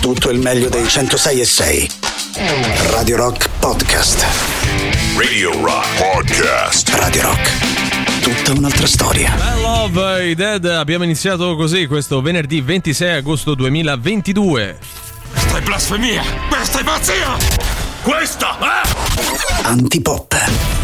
tutto il meglio dei 106 e 6. Radio Rock Podcast. Radio Rock Podcast. Radio Rock. Tutta un'altra storia. I love i Dead. Abbiamo iniziato così questo venerdì 26 agosto 2022. Questa è blasfemia! Questa è pazzia! Questa è... Antipop.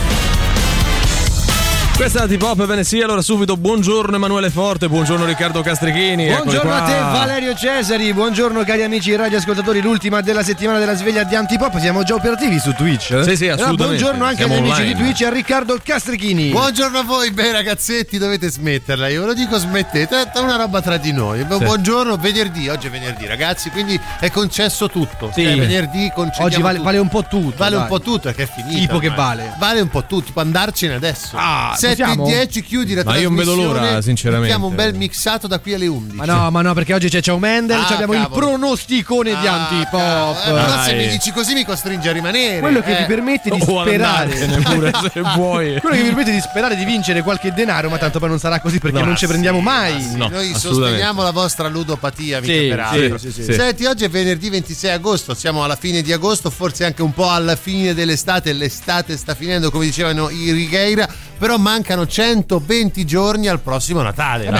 Questa è la T-Pop, bene sì, allora subito buongiorno Emanuele Forte, buongiorno Riccardo Castrichini. Buongiorno a te Valerio Cesari, buongiorno cari amici radioascoltatori, l'ultima della settimana della sveglia di Antipop, siamo già operativi su Twitch. Eh? Sì, sì, eh, assolutamente. Allora, buongiorno anche siamo agli online. amici di Twitch e a Riccardo Castrichini. Buongiorno a voi, bei ragazzetti, dovete smetterla, io ve lo dico smettete, è una roba tra di noi. Sì. Buongiorno, venerdì, oggi è venerdì ragazzi, quindi è concesso tutto. Sì. Cioè, venerdì concediamo Oggi vale, tutto. vale un po' tutto. Vale dai. un po' tutto, perché è finito. Tipo ormai. che vale. Vale un po' tutto, tipo andarcene adesso. Ah, se 7.10 chiudi la ma io non vedo l'ora sinceramente. Abbiamo un bel mixato da qui alle 11 ma no ma no perché oggi c'è Ciao Mendel ah, abbiamo cavolo. il pronosticone ah, di Antipop. eh, però se mi dici così mi costringe a rimanere. Quello che eh. ti permette di oh, sperare. pure, se vuoi. Quello che mi permette di sperare di vincere qualche denaro ma tanto poi non sarà così perché no, non ci prendiamo sì, mai. sì, no, noi sosteniamo la vostra ludopatia mica sì, peraltro sì, sì, sì. senti oggi è venerdì 26 agosto siamo alla fine di agosto forse anche un po' alla fine dell'estate. L'estate sta finendo come dicevano i Righeira però ma mancano 120 giorni al prossimo Natale. siamo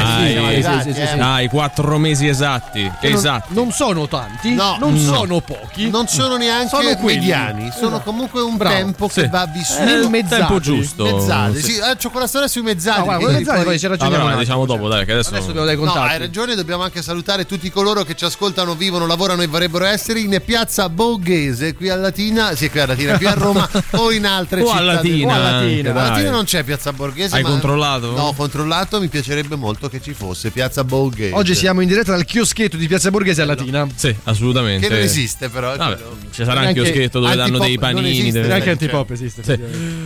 Dai, sì, sì, sì. dai, quattro mesi esatti. Che non- Esatti. Non, sono tanti, No. non No. sono pochi. Non sono neanche Sono quelli. mediani, sono comunque un Bravo. tempo Sì. che va vissuto. Eh, il mezzati. tempo giusto. Mezzate, Sì. sì, eh, c'ho quella storia sui mezzati. No, guarda, mezzate poi- poi ci Ah, ragioniamo. un la diciamo dopo, dai, che adesso. Adesso dobbiamo dai No, contatti. hai ragione, dobbiamo anche salutare tutti coloro che ci ascoltano, vivono, lavorano e vorrebbero essere in piazza Borghese, qui a Latina, sì, qui a Latina, qui a Roma o in altre O a città. del- Latina, O a Latina. anche, A Latina non c'è piazza Borghese. Hai ma- controllato? No, ho controllato, mi piacerebbe molto che ci fosse piazza Borghese. Oggi siamo in diretta dal chioschetto di Piazza Borghese a Latina. Sì, assolutamente. Che non esiste però. Vabbè, ci sarà anche Neanche lo schietto dove danno dei non panini. esiste, deve- neanche Antipop esiste. Sì.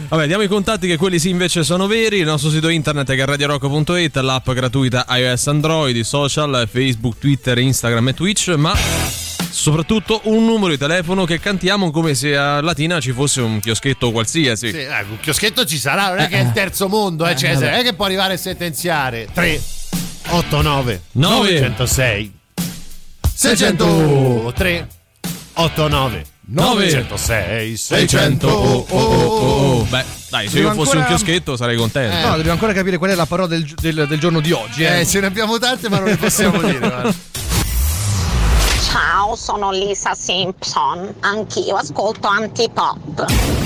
Vabbè, diamo i contatti che quelli sì invece sono veri. Il nostro sito internet è che è radiorock.it, l'app gratuita iOS Android, i social, Facebook, Twitter, Instagram e Twitch, ma soprattutto un numero di telefono che cantiamo come se a Latina ci fosse un chioschetto qualsiasi. Sì, eh, un chioschetto ci sarà, non è che è il terzo mondo, eh, Cesare, non è che può arrivare a sentenziare. 3 8 9 Nove. 906 603 8 9 Nove. 906 600 oh, oh, oh, oh. Beh, dai, se io Devo fossi un ancora- chioschetto sarei contento. No, dobbiamo ancora capire qual è la parola del, del- del giorno di oggi. Eh. Eh, ce ne abbiamo tante, ma non le possiamo dire. guarda. Ciao, sono Lisa Simpson. Anch'io ascolto Antipop.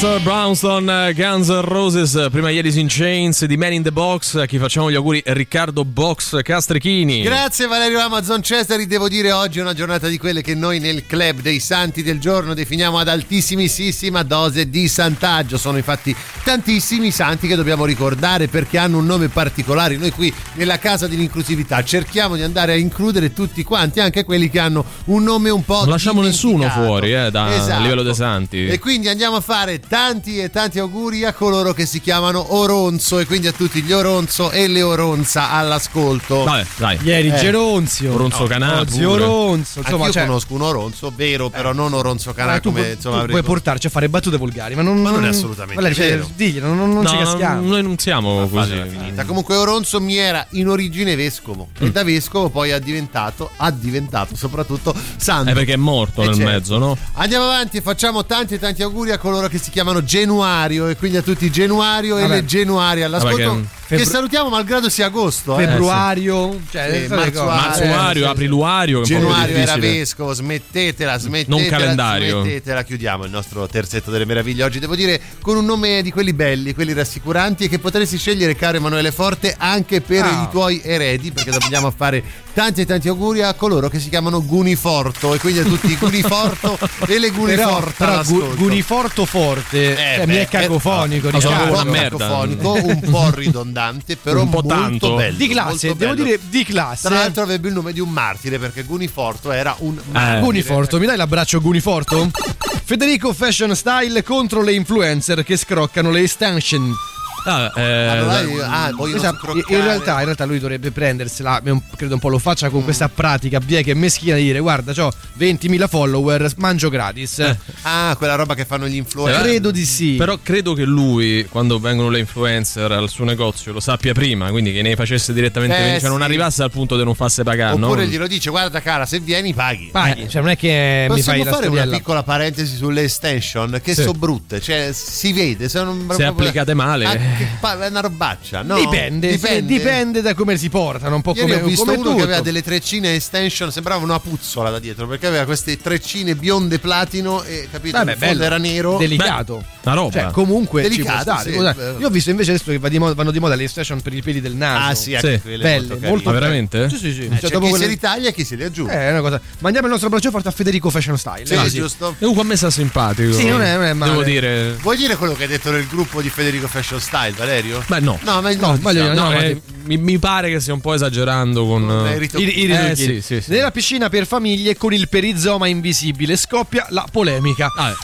Mr. Brownstone, Guns N' Roses, prima Alice in Chains di Man in the Box, a chi facciamo gli auguri Riccardo Box Castrichini. Grazie Valerio Amazon Cesari, devo dire oggi è una giornata di quelle che noi nel club dei santi del giorno definiamo ad altissimissima dose di santaggio. Sono infatti tantissimi santi che dobbiamo ricordare perché hanno un nome particolare. Noi qui nella casa dell'inclusività cerchiamo di andare a includere tutti quanti, anche quelli che hanno un nome un po' Non lasciamo nessuno fuori, eh, da- Esatto. a livello dei santi. E quindi andiamo a fare tanti e tanti auguri a coloro che si chiamano Oronzo e quindi a tutti gli Oronzo e le Oronza all'ascolto. Vabbè, dai. Ieri Eh. Geronzio. Oronzo Oggi pure. Oronzo. Insomma, Anch'io cioè, conosco un Oronzo, vero, però non Oronzo Canà eh, tu, come pu- insomma tu avrei puoi portarci a fare battute volgari, ma non, Ma non è assolutamente Valerio, cioè, vero. diglielo, non, non ci No, caschiamo. noi non siamo così. Finita. Comunque Oronzo mi era in origine vescovo e da vescovo poi ha diventato, ha diventato soprattutto santo. È perché è morto Eh, nel certo. mezzo, no? Andiamo avanti e facciamo tanti e tanti auguri a coloro che si chiamano Genuario e quindi a tutti Genuario e Vabbè. le Genuarie all'ascolto Vabbè, che, che- salutiamo malgrado sia agosto. eh. Februario, cioè, Sì, Eh, Marzuario, sì, sì. apriluario, Genuario era vescovo, smettetela, smettetela. Non calendario. Smettetela, chiudiamo il nostro terzetto delle meraviglie. Oggi devo dire con un nome di quelli belli, quelli rassicuranti e che potresti scegliere, caro Emanuele Forte, anche per Ah. i tuoi eredi, perché dobbiamo fare tanti e tanti auguri a coloro che si chiamano Guniforto e quindi a tutti i Guniforto e le Però, Guniforta. però. Gu- Guniforto forte, Eh, cioè, mi beh, è cacofonico. eh, sono un una po' merda. cacofonico, un po' ridondante, però Un po' molto tanto. bello. Di classe, devo dire di classe. Tra l'altro avrebbe il nome di un martire perché Guniforto era un martire. Eh. Guniforto, mi dai l'abbraccio Guniforto? Federico Fashion Style contro le influencer che scroccano le extension. Ah, eh, Allora, io- ah, Esatto, in realtà, in realtà lui dovrebbe prendersela, credo un po' lo faccia con questa pratica bieca e meschina di dire guarda, ho 20.000 follower, mangio gratis. Ah, quella roba che fanno gli influencer. Credo di sì. Però credo che lui, quando vengono le influencer al suo negozio, lo sappia prima, quindi che ne facesse direttamente, Eh, venire, cioè non sì. arrivasse al punto di non farsi pagare, no? Oppure glielo dice, guarda cara, se vieni paghi. Paghi, cioè non è che mi fai Possiamo la fare una storiella. piccola parentesi sulle extension che Sì. sono brutte, cioè si vede, sono Se applicate male. Ah, Che pa- è una robaccia, no? Dipende, sì, dipende, da come si portano, un po' Ieri come ho visto come uno tutto. che aveva delle treccine extension, sembrava una puzzola da dietro, perché aveva queste treccine bionde platino e capito? Vabbè, il fondo bello, era nero. delicato. Una roba. Cioè, comunque ci può Delicato, stare, sì, eh. Io ho visto invece adesso che vanno di moda le extension per i peli del naso. Ah, sì, anche Sì. quelle Belle, molto, molto Ma carine. veramente? Sì, sì, sì. Eh, Cioè, dopo chi quelle- se li taglia e chi se li aggiunge. Eh, è una cosa. Mandiamo il nostro braccio forte a Federico Fashion Style. sì, Ah, giusto. E comunque a me sta simpatico. Sì, non è- non è male. Devo dire. Vuoi dire quello che hai detto nel gruppo di Federico Fashion Style, Valerio? Beh, no. No, ma No, no, dire, diciamo, No, no, eh, mi, mi pare che stia un po' esagerando con. eh, ritoccato. I, i Eh, sì, sì, sì. Nella piscina per famiglie con il perizoma invisibile scoppia la polemica. Ah, eh,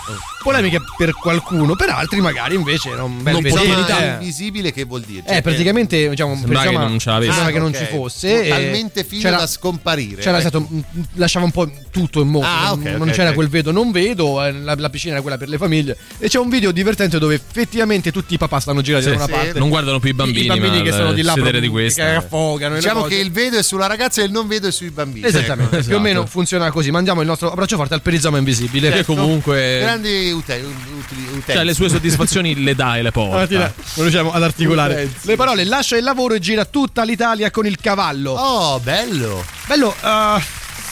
Polemica per qualcuno, per altri magari invece era un bel Non poteva Insomma, Eh. invisibile che vuol dire? Eh, Cioè, praticamente diciamo, un Sembrava perizoma- che non ce sembrava che non ok. ci fosse. e Talmente fino c'era- da scomparire. C'era ecco. stato, lasciava un po' tutto in moto. Ah, ok, non ok, non c'era quel vedo, non vedo. eh, La, la piscina era quella per le famiglie. E c'è un video divertente dove effettivamente tutti i papà stanno girati Sì, da una sì. parte. non guardano più i bambini. I bambini che sono di là sedere proprio di questa. che affogano. e le Diciamo che il vedo è sulla ragazza e il non vedo è sui bambini. Esattamente, Ecco, più o meno esatto. funziona così. Mandiamo il nostro abbraccio forte al perizoma invisibile. Che comunque. Grandi utili- utenze. Cioè, le sue soddisfazioni le dà e le porta. Stamattina non riusciamo ad articolare Utenze. le parole. Lascia il lavoro e gira tutta l'Italia con il cavallo. Oh, bello. Bello, eh,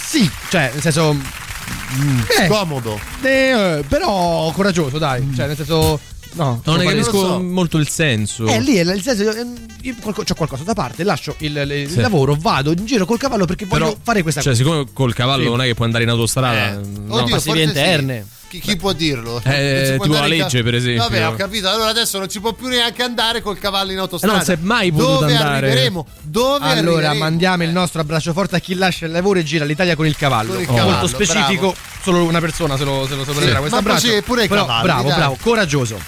sì, cioè, nel senso. eh, Comodo. eh, però coraggioso, dai. Cioè, nel senso. No, Non ne capisco so. molto il senso. Eh, lì è il senso. eh, Io ho qualcosa da parte, lascio il, il- il Sì. lavoro, vado in giro col cavallo perché voglio Però, fare questa cioè, cosa. siccome col cavallo Sì. non è che puoi andare in autostrada. Eh. no. Oddio, passive forse interne. sì. Chi, chi può dirlo? Eh, si può la in ca- legge, per esempio. Vabbè, ho capito. Allora adesso non si può più neanche andare col cavallo in Eh, autostrada. non si è mai potuto Dove andare. arriveremo? Dove Allora, arriveremo? mandiamo il Eh. nostro abbraccio forte a chi lascia il lavoro e gira l'Italia con il cavallo. Con il Oh. cavallo, Molto specifico, bravo. solo una persona se lo, se lo, lo prenderà questo ma abbraccio. pure Però, cavalli, bravo, dai. bravo, coraggioso.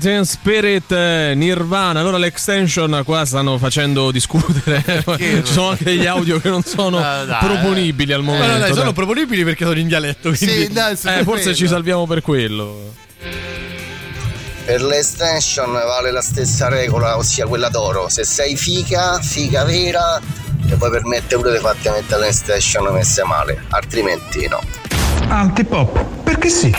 And Spirit eh, Nirvana. Allora l'extension qua stanno facendo discutere. Ci sono anche degli audio che non sono Ah, dai. proponibili al Ma momento. no, dai, sono dai. proponibili perché sono in dialetto. Quindi... Sì, dai, Eh, forse ci salviamo per quello. Per l'extension vale la stessa regola, ossia quella d'oro. Se sei figa, figa vera, e poi permette pure di farti mettere l'extension messe male, altrimenti no. Antipop, perché sì?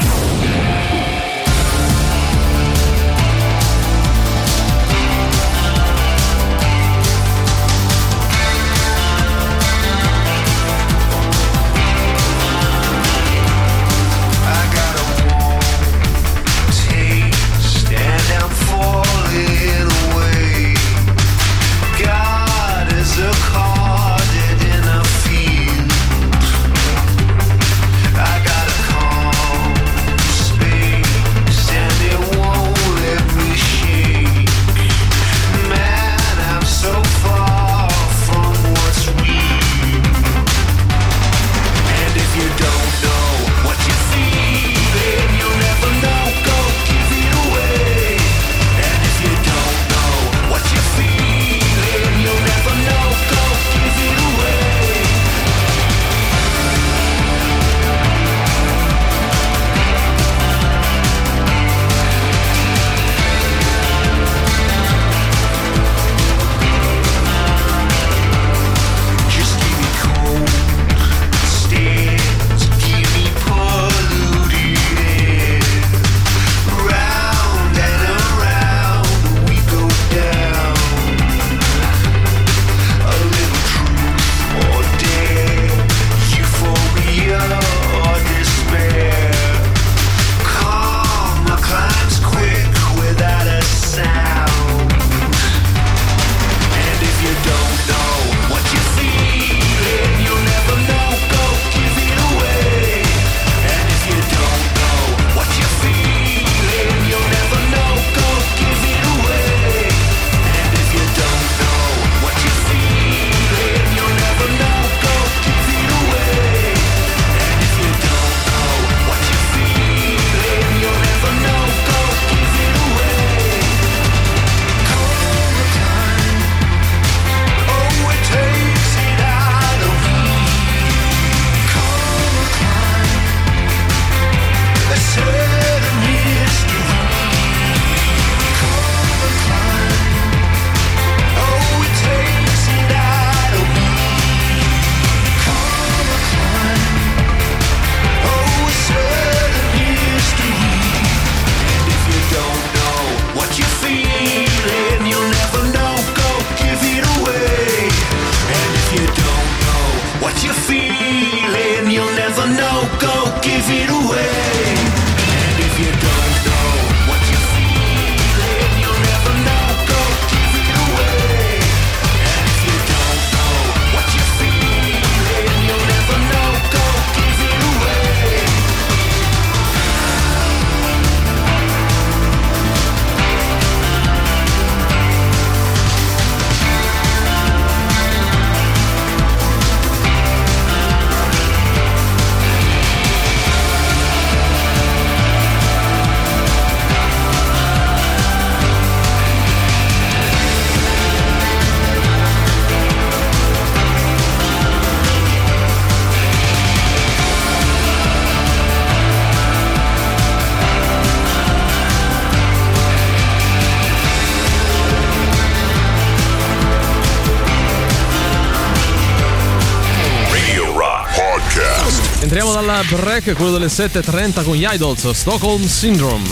Break, quello delle 7.30 con gli Idols, Stockholm Syndrome.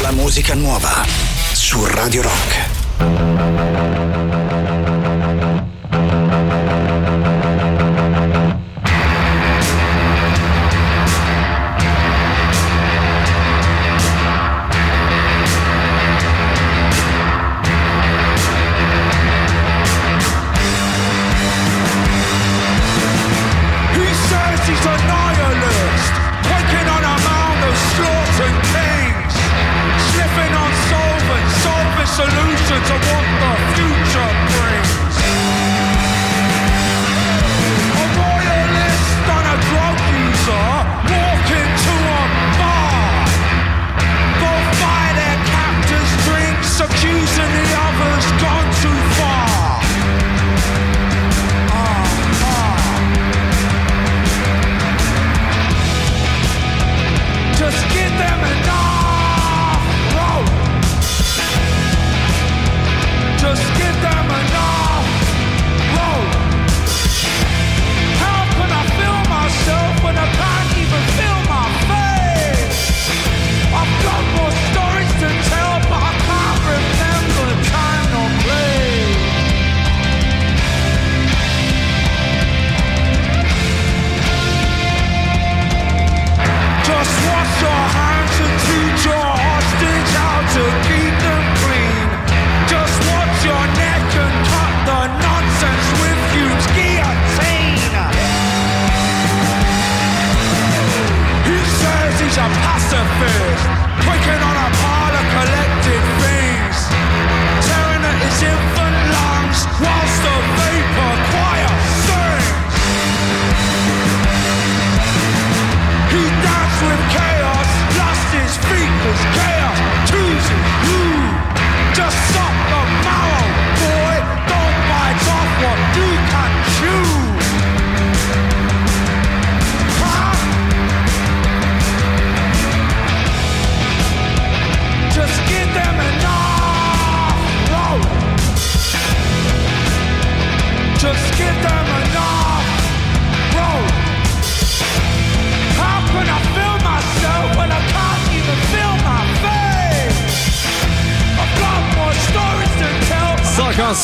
La musica nuova su Radio Rock. it's a war.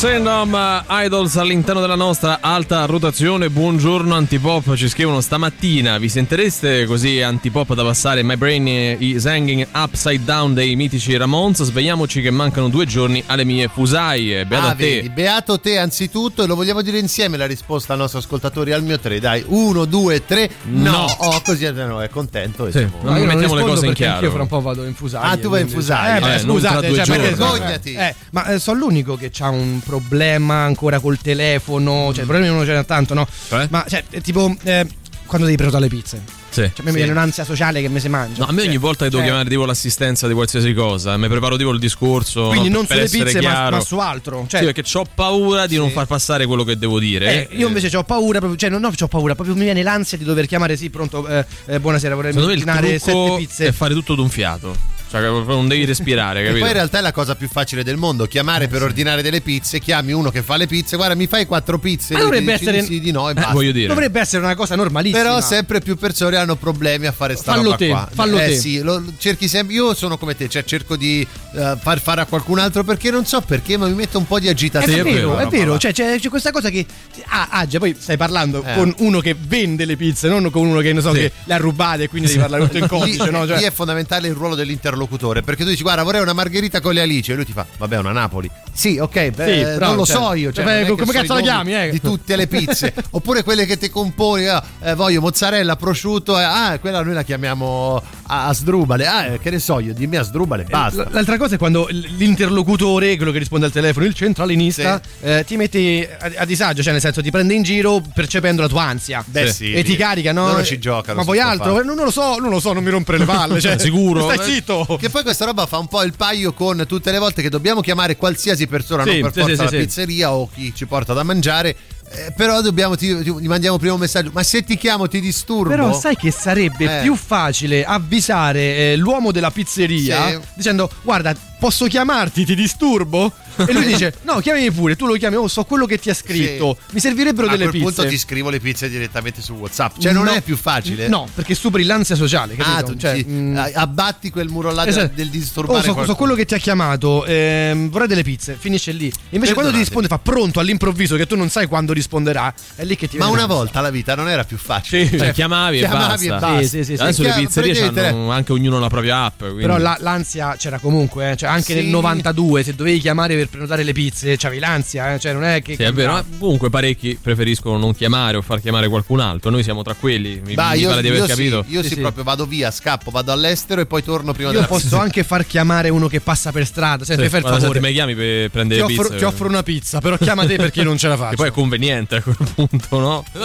Stockholm Syndrome eh, Idols all'interno della nostra alta rotazione. Buongiorno Antipop, ci scrivono stamattina. Vi sentireste così Antipop da passare My Brain is Hanging Upside Down dei mitici Ramones? Svegliamoci che mancano due giorni alle mie fusaie. Beato Ah, te. vedi, beato te anzitutto e lo vogliamo dire insieme la risposta ai nostri ascoltatori al mio 3 dai uno, due, tre no, No. oh così no, è contento e Sì, siamo- io non mettiamo le cose in chiaro. Io fra un po' vado in fusaia. Ah, tu vai in fusaia. Eh, Eh, scusate, cioè. Vergognati. Eh, ma eh, sono l'unico che ha un problema ancora col telefono. Cioè, problemi non ce n'è tanto, no? Cioè? Ma cioè, è tipo eh, quando devi prenotare le pizze. Sì. Cioè, a me mi viene un'ansia sociale che mi si mangia. No, a me ogni Cioè, volta che devo cioè, chiamare tipo l'assistenza di qualsiasi cosa, mi preparo tipo il discorso. Quindi no, non sulle pizze, ma, ma su altro. Cioè, sì, perché ho paura di non Sì. far passare quello che devo dire. eh, io invece ho paura, proprio, cioè non ho paura, proprio mi viene l'ansia di dover chiamare, sì, pronto, eh, eh, buonasera, vorrei il ordinare sette pizze. è fare tutto d'un fiato. Cioè, non devi respirare, E capito? poi in realtà è la cosa più facile del mondo, chiamare per ordinare delle pizze, chiami uno che fa le pizze, guarda mi fai quattro pizze, Ma dovrebbe essere- di sì, di no e Eh, basta. voglio dire. Dovrebbe essere una cosa normalissima. Però sempre più persone hanno problemi a fare sta Fallo roba te, qua. fallo eh te. sì, lo- cerchi sempre. Io sono come te, cioè cerco di eh, far fare a qualcun altro perché non so perché, ma mi mette un po' di agitazione. è vero, vero, è vero, cioè c'è, c'è questa cosa che ah, Aggia, poi stai parlando Eh. con uno che vende le pizze, non con uno che ne so Sì. che le ha rubate e quindi devi parlare tutto in Lì, codice, no? Cioè, lì è fondamentale il ruolo dell'interlocutore perché tu dici guarda vorrei una margherita con le alici. E lui ti fa vabbè una Napoli. Sì ok beh, Sì, però, non lo cioè, so io cioè, beh, come cazzo la chiami, eh? di tutte le pizze. Oppure quelle che ti componi ah, eh, voglio mozzarella prosciutto eh, ah quella noi la chiamiamo a, a sdrubale ah eh, che ne so io dimmi a sdrubale basta L'altra cosa è quando l'interlocutore, quello che risponde al telefono, il centralinista, eh, ti mette a, a disagio, cioè nel senso ti prende in giro percependo la tua ansia. Beh, sì, e ti sì. carica, no? Loro ci giocano Ma poi altro? fatto. Non, lo so, non lo so, non mi rompere le palle. Cioè, Sicuro? Stai zitto. Che poi questa roba fa un po' il paio con tutte le volte che dobbiamo chiamare qualsiasi persona, Sì, non per sì, forza sì, la sì. pizzeria o chi ci porta da mangiare. Eh, però dobbiamo, ti, ti- mandiamo prima un messaggio. Ma se ti chiamo ti disturbo. Però sai che sarebbe Eh. più facile avvisare eh, l'uomo della pizzeria Sì. dicendo guarda posso chiamarti ti disturbo? E lui dice no chiamami pure tu lo chiami oh so quello che ti ha scritto mi servirebbero a delle quel pizze punto ti scrivo le pizze direttamente su WhatsApp. Cioè, non No. è più facile? no perché superi l'ansia sociale capito? Ah, tu Cioè, dici, mm, ah, abbatti quel muro là esatto. del disturbare. Oh, so, so quello che ti ha chiamato ehm, vorrei delle pizze finisce lì invece quando ti risponde fa pronto all'improvviso che tu non sai quando risponderà è lì che ti Ma una volta la vita non era più facile. Cioè, chiamavi, chiamavi e e basta. basta. Sì, sì, sì, sì. Adesso le pizzerie hanno anche ognuno la propria app. Però la- l'ansia c'era comunque, eh. cioè anche Sì. nel 92 se dovevi chiamare per prenotare le pizze c'avevi l'ansia, eh. cioè non è che... Sì, è vero, ma comunque parecchi preferiscono non chiamare o far chiamare qualcun altro. Noi siamo tra quelli. Mi, Bah, mi io, pare di aver io capito. Sì, io Sì, sì, sì. proprio vado via, scappo, vado all'estero e poi torno prima Io della posso anche far chiamare uno che passa per strada, senti, Sì, fai il favore. senti, mi chiami per Ti prendere offro, pizza. ti offro una pizza, però chiama te perché non ce la faccio. Che poi è conveniente a quel punto, no?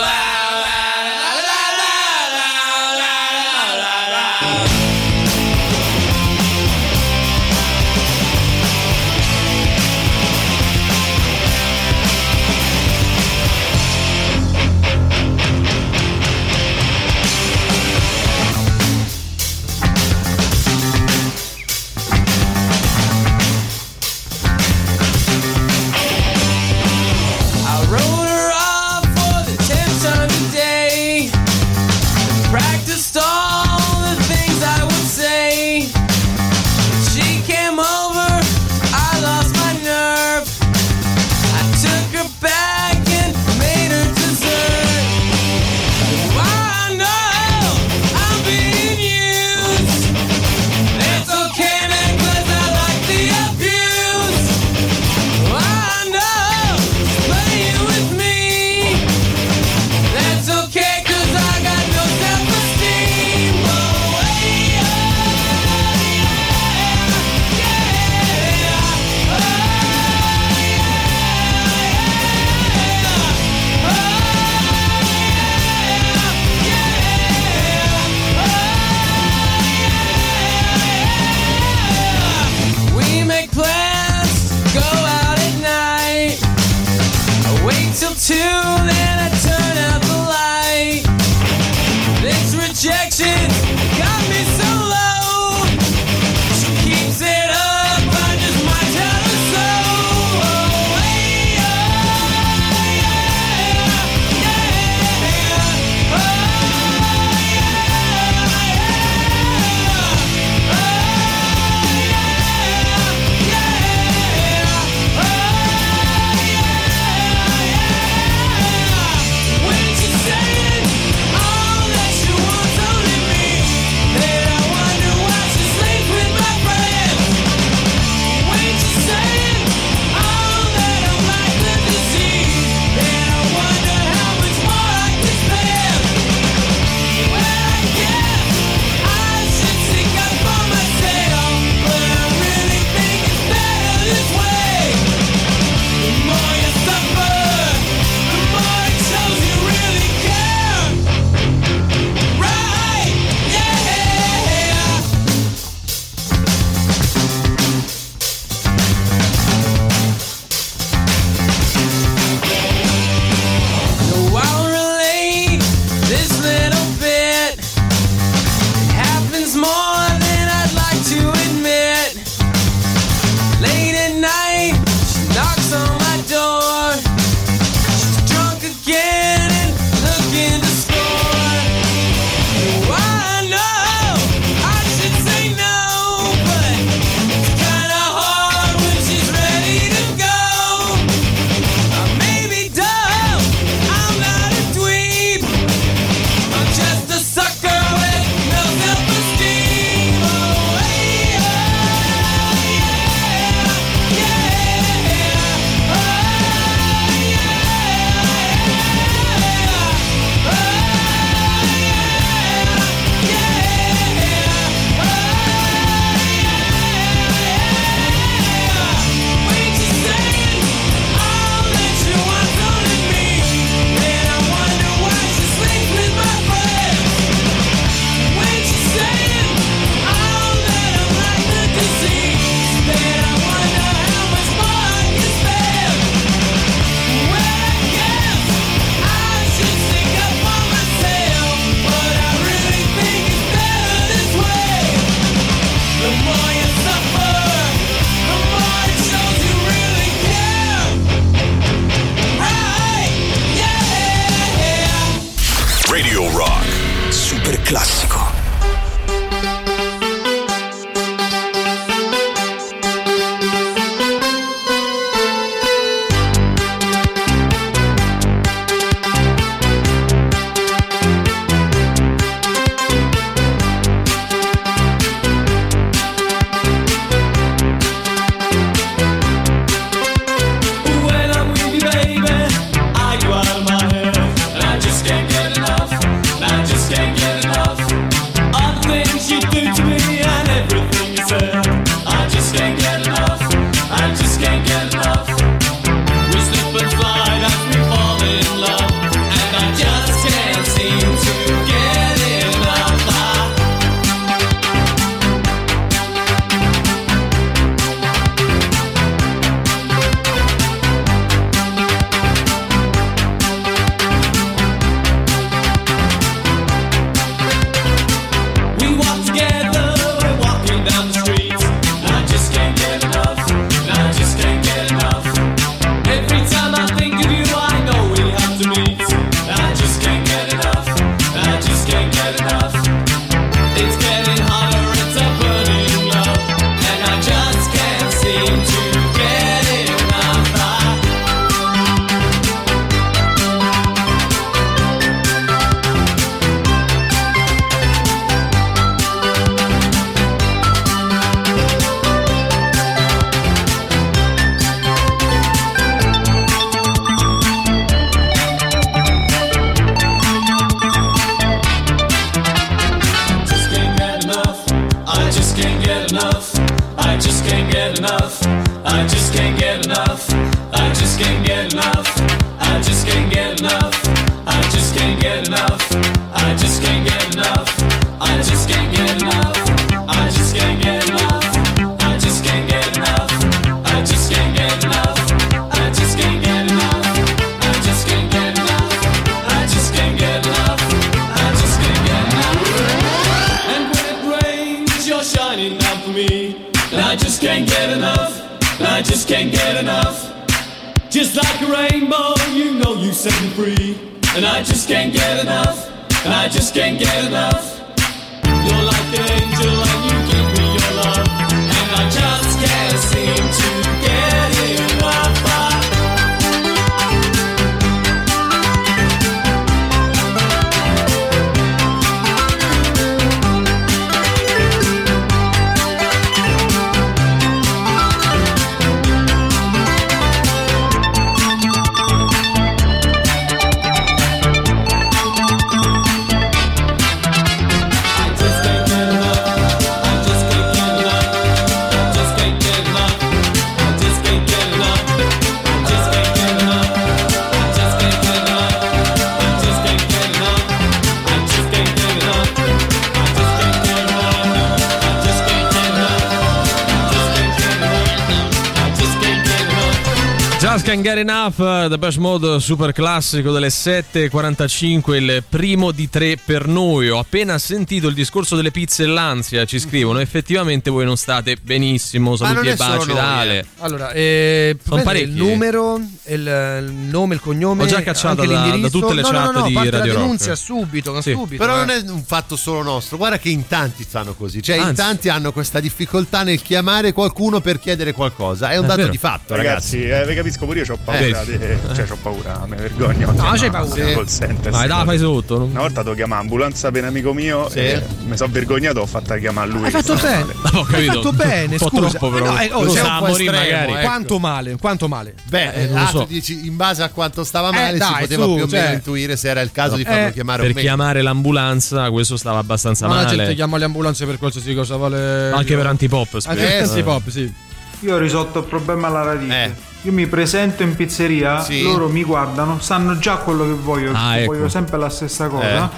Can't Get Enough, The Best Mode super classico delle 7.45, il primo di tre per noi. Ho appena sentito il discorso delle pizze e l'ansia, ci scrivono. Effettivamente voi non state benissimo. Saluti e baci da Ale. eh. Allora, eh, Sono parecchi. il numero, il, il nome, il cognome. Ho già cacciato anche da- da tutte le no, no, chat no, no, di parte Radio la Rock. denunzia subito, Sì. subito. Però eh. non è un fatto solo nostro, guarda che in tanti stanno così, cioè in Anzi. tanti hanno questa difficoltà nel chiamare qualcuno per chiedere qualcosa, è un È dato vero. di fatto ragazzi. Ragazzi, eh, vi capisco pure io, ho paura. Eh. di- cioè, ho paura, mi vergogno. No, c'hai Sì, paura. sì, call center, Vai, dai, fai sotto. non- Una volta devo chiamare ambulanza per un amico mio Sì. e mi sono vergognato, ho fatto chiamare lui. Hai fatto bene. male. Ho capito. Hai fatto bene, un po' scusa. troppo però. Eh no, eh, oh, Lo sa un a po' morire estremo, magari. eh. Quanto male, quanto male. Beh, Eh, non lo ah, so. dici in base a quanto stava male si dai, poteva su, più o meno cioè. intuire se era il caso di farlo Eh, chiamare Per chiamare l'ambulanza, questo stava abbastanza Ma la male. gente chiama le ambulanze per qualsiasi cosa, vale. Anche per antipop, Anche spesso. per Eh, antipop, sì. Io ho risolto il problema alla radice. Io mi presento in pizzeria, Sì. loro mi guardano, sanno già quello che voglio, Ah, ecco. voglio sempre la stessa cosa. Eh.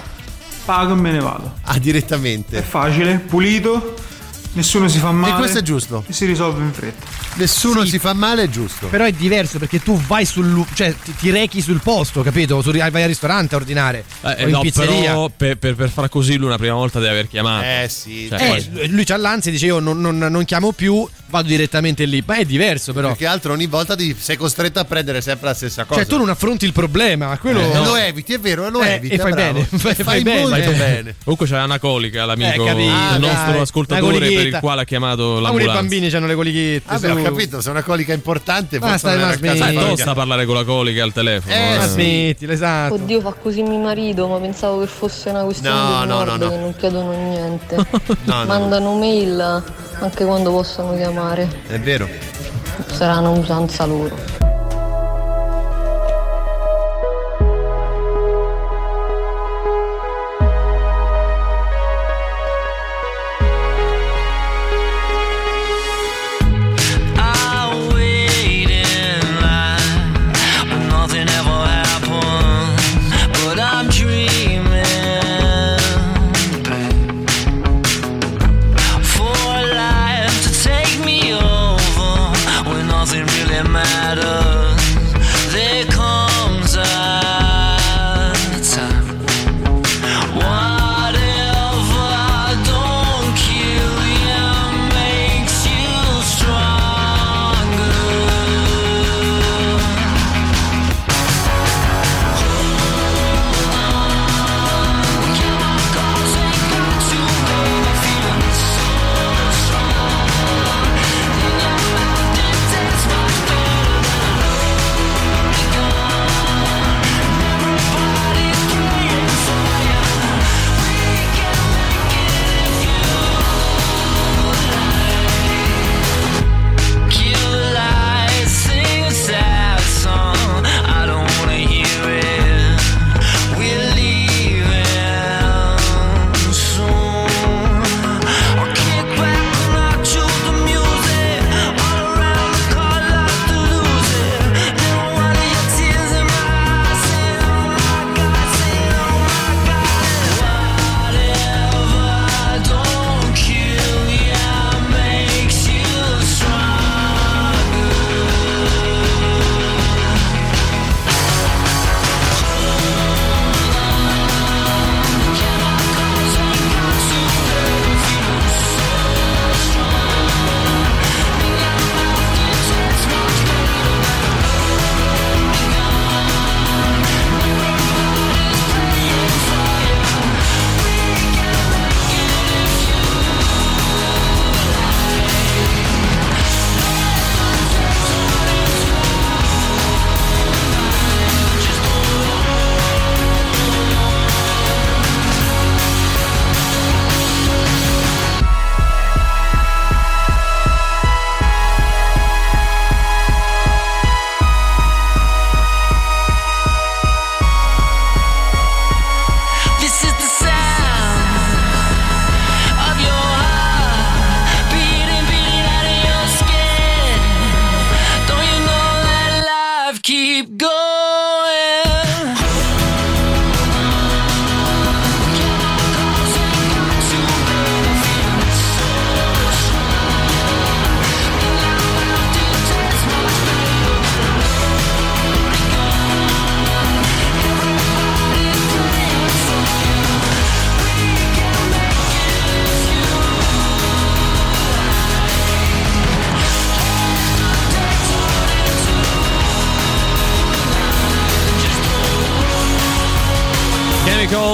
Pago e me ne vado. Ah, È direttamente. facile, pulito, nessuno si fa male. E questo è giusto. E si risolve in fretta. Nessuno si fa male, è giusto. Però è diverso perché tu vai sul. cioè ti, ti rechi sul posto, capito? Tu vai al ristorante a ordinare. Eh, o in no, pizzeria. però per, per- per far così lui una prima volta deve aver chiamato. Eh sì, Cioè, Eh, poi- lui c'ha l'ansia e dice io non, non- non chiamo più, vado direttamente lì. Ma è diverso però. più che altro ogni volta ti sei costretto a prendere sempre la stessa cosa. Cioè tu non affronti il problema, quello... Eh, Lo eviti, è vero, lo Eh, eviti. e fai bravo. bene, fai- fai, fai bene. molto bene. Comunque c'è una colica l'amico, Eh, capito, il nostro dai, ascoltatore per il quale ha chiamato Ma pure i l'ambulanza. bambini hanno le colichette. Vabbè, su. ho capito, se è una colica importante, Ma forse stai ma smetti. tosta a parlare con la colica al telefono. Eh, eh. Smettila, esatto. Oddio, fa così mio marito, ma pensavo che fosse una questione No, di no, no, nord no. che non chiedono niente. No, no, Mandano mail anche quando possono chiamare. È vero. Sarà una usanza loro.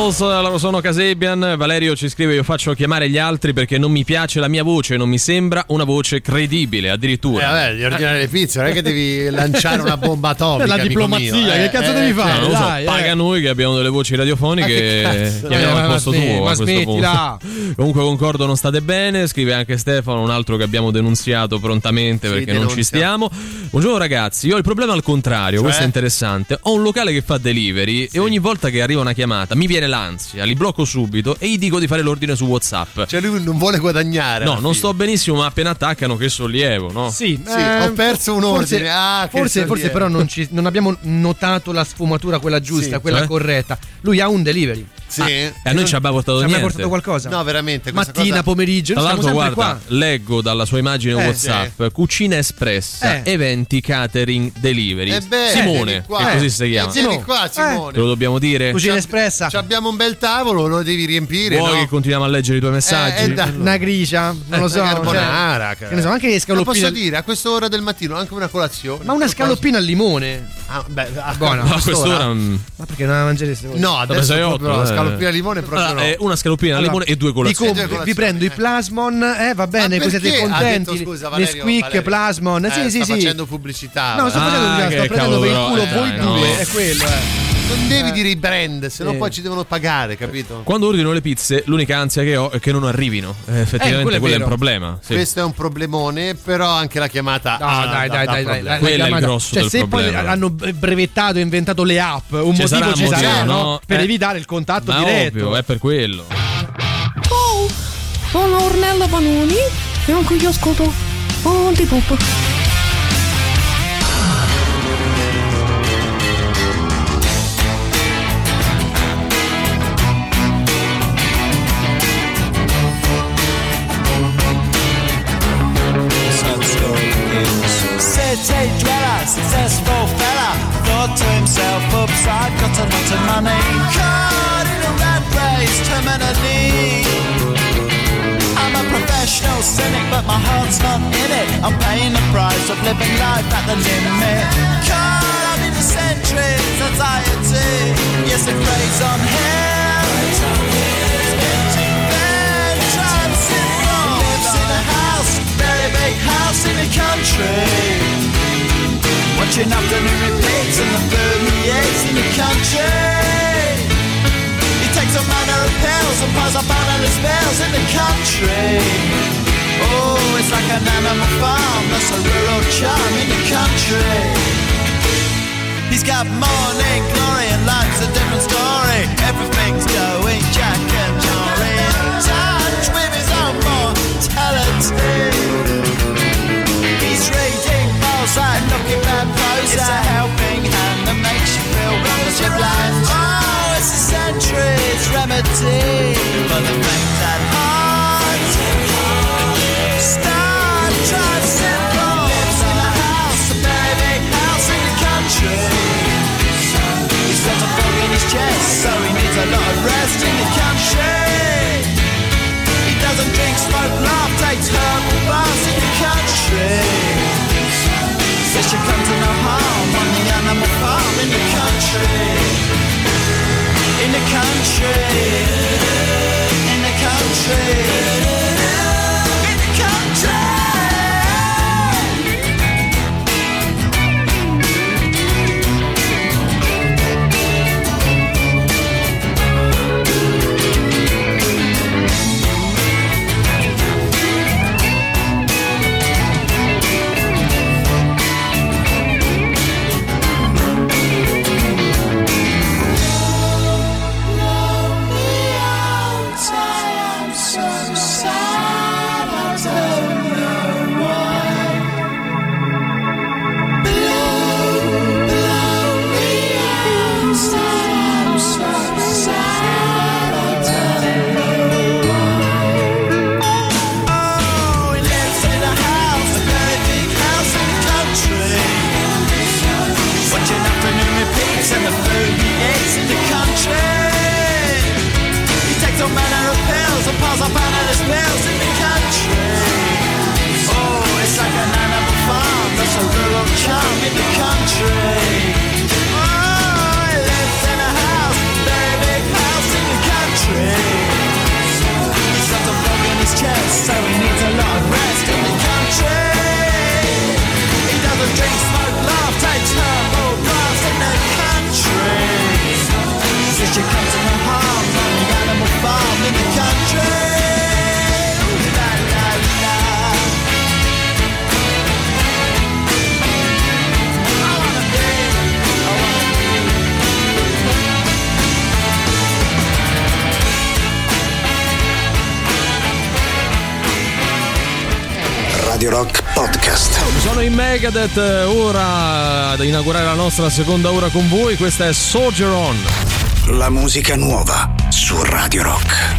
Chemicals, loro sono Casebian. Valerio ci scrive: Io faccio chiamare gli altri perché non mi piace la mia voce, non mi sembra una voce credibile. Eh, Addirittura. vabbè, di ordinare le pizze, non è che devi lanciare una bomba atomica. La diplomazia, mio, che eh, cazzo eh, devi cioè, fare? non lo so, dai, eh. paga noi che abbiamo delle voci radiofoniche che che cazzo? chiamiamo Eh, al posto tuo. ma a questo smettila. punto. Comunque concordo, non state bene. Scrive anche Stefano, un altro che abbiamo denunziato prontamente Sì, perché non ci stiamo. Buongiorno ragazzi, io ho il problema al contrario, Cioè? questo è interessante. Ho un locale che fa delivery e ogni volta che arriva una chiamata mi viene l'ansia, li blocco subito e gli dico di fare l'ordine su WhatsApp. Cioè lui non vuole guadagnare. No, non fine. sto benissimo, ma appena attaccano che sollievo, no? Sì, Sì, ho perso un forse- ordine. Ah, che forse, forse però non, ci- non abbiamo notato la sfumatura, quella giusta, Sì, quella cioè? corretta. Lui ha un delivery. Sì. E a noi ci ha mai portato Ci niente. portato qualcosa? No, veramente. Mattina, cosa- pomeriggio, Tra l'altro, guarda, qua. leggo dalla sua immagine Eh, WhatsApp: Cucina espressa, Eh. eventi catering delivery. Eh beh, Simone, vieni qua. che così Eh, si chiama. Vieni Simone. qua, Simone. Te lo dobbiamo dire? Cucina Ci- espressa. ci abbiamo un bel tavolo, lo devi riempire. Vuoi no? che continuiamo a leggere i tuoi messaggi? Eh, dai. Una gricia, non lo so. Una carbonara, cioè, che ne so, anche le Lo scaloppine. posso dire, a quest'ora del mattino anche una colazione. Ma una scaloppina al limone. Ah, beh, a Buona. No, a quest'ora. Ma perché non la mangereste voi? No, adesso no, eh. Scaloppina al limone proprio allora, no. eh, una scaloppina al Allora, limone e due Vi, colazioni. vi colazioni, prendo i eh. plasmon, eh, va bene, così siete contenti. detto, scusa, le Valerio, squeak, Valerio. plasmon. Eh, sì, sì, sì. facendo pubblicità. No, sto Valerio. facendo Ah, pubblicità, che sto prendendo per il culo eh, voi due. È quello, eh. Non devi dire i brand, se no Sì. poi ci devono pagare, capito? Quando ordino le pizze, l'unica ansia che ho è che non arrivino. Eh, effettivamente, quello è quello è il vero. problema. Sì. Questo è un problemone, però anche la chiamata. No, ah, dai, dai, dai, dai, la- Quello è il grosso cioè, del se problema. poi hanno brevettato e inventato le app, un Ci motivo sarà un ci sarà, motivo, no? no? Per Eh. evitare il contatto Ma diretto. ovvio, è per quello. Ciao, sono Ornella Vanoni e anche io ascolto Antipop. Successful fella, thought to himself, oops, I've got a lot of money. Caught in a rat race, terminally. I'm a professional cynic, but my heart's not in it. I'm paying the price of living life at the limit. Caught up in the centuries, anxiety. Yes, it preys on him. Lives in a house, very big house in the country. Watching afternoon repeats and the food he eats in the country. He takes all manner of pills and piles up analyst spells in the country. Oh, it's like an animal farm, that's a rural charm in the country. He's got morning glory and life's a different story. Everything's going Jack and Jory touch with his own mortality. He's reading Mozart, looking bad pose. It's a helping hand that makes you feel relative bland. Oh, it's a century's remedy for the fact that heart. Start trying simple. Lives in a house, a very big house in the country. He's got a fog in his chest, so he needs a lot of rest in the country. He doesn't drink, smoke, laugh, takes herbal baths in the country. Says you come to no harm on the animal farm in the country. In the country. In the country. Megadeth, eh, ora ad inaugurare la nostra seconda ora con voi, questa è Soldier On. La musica nuova su Radio Rock.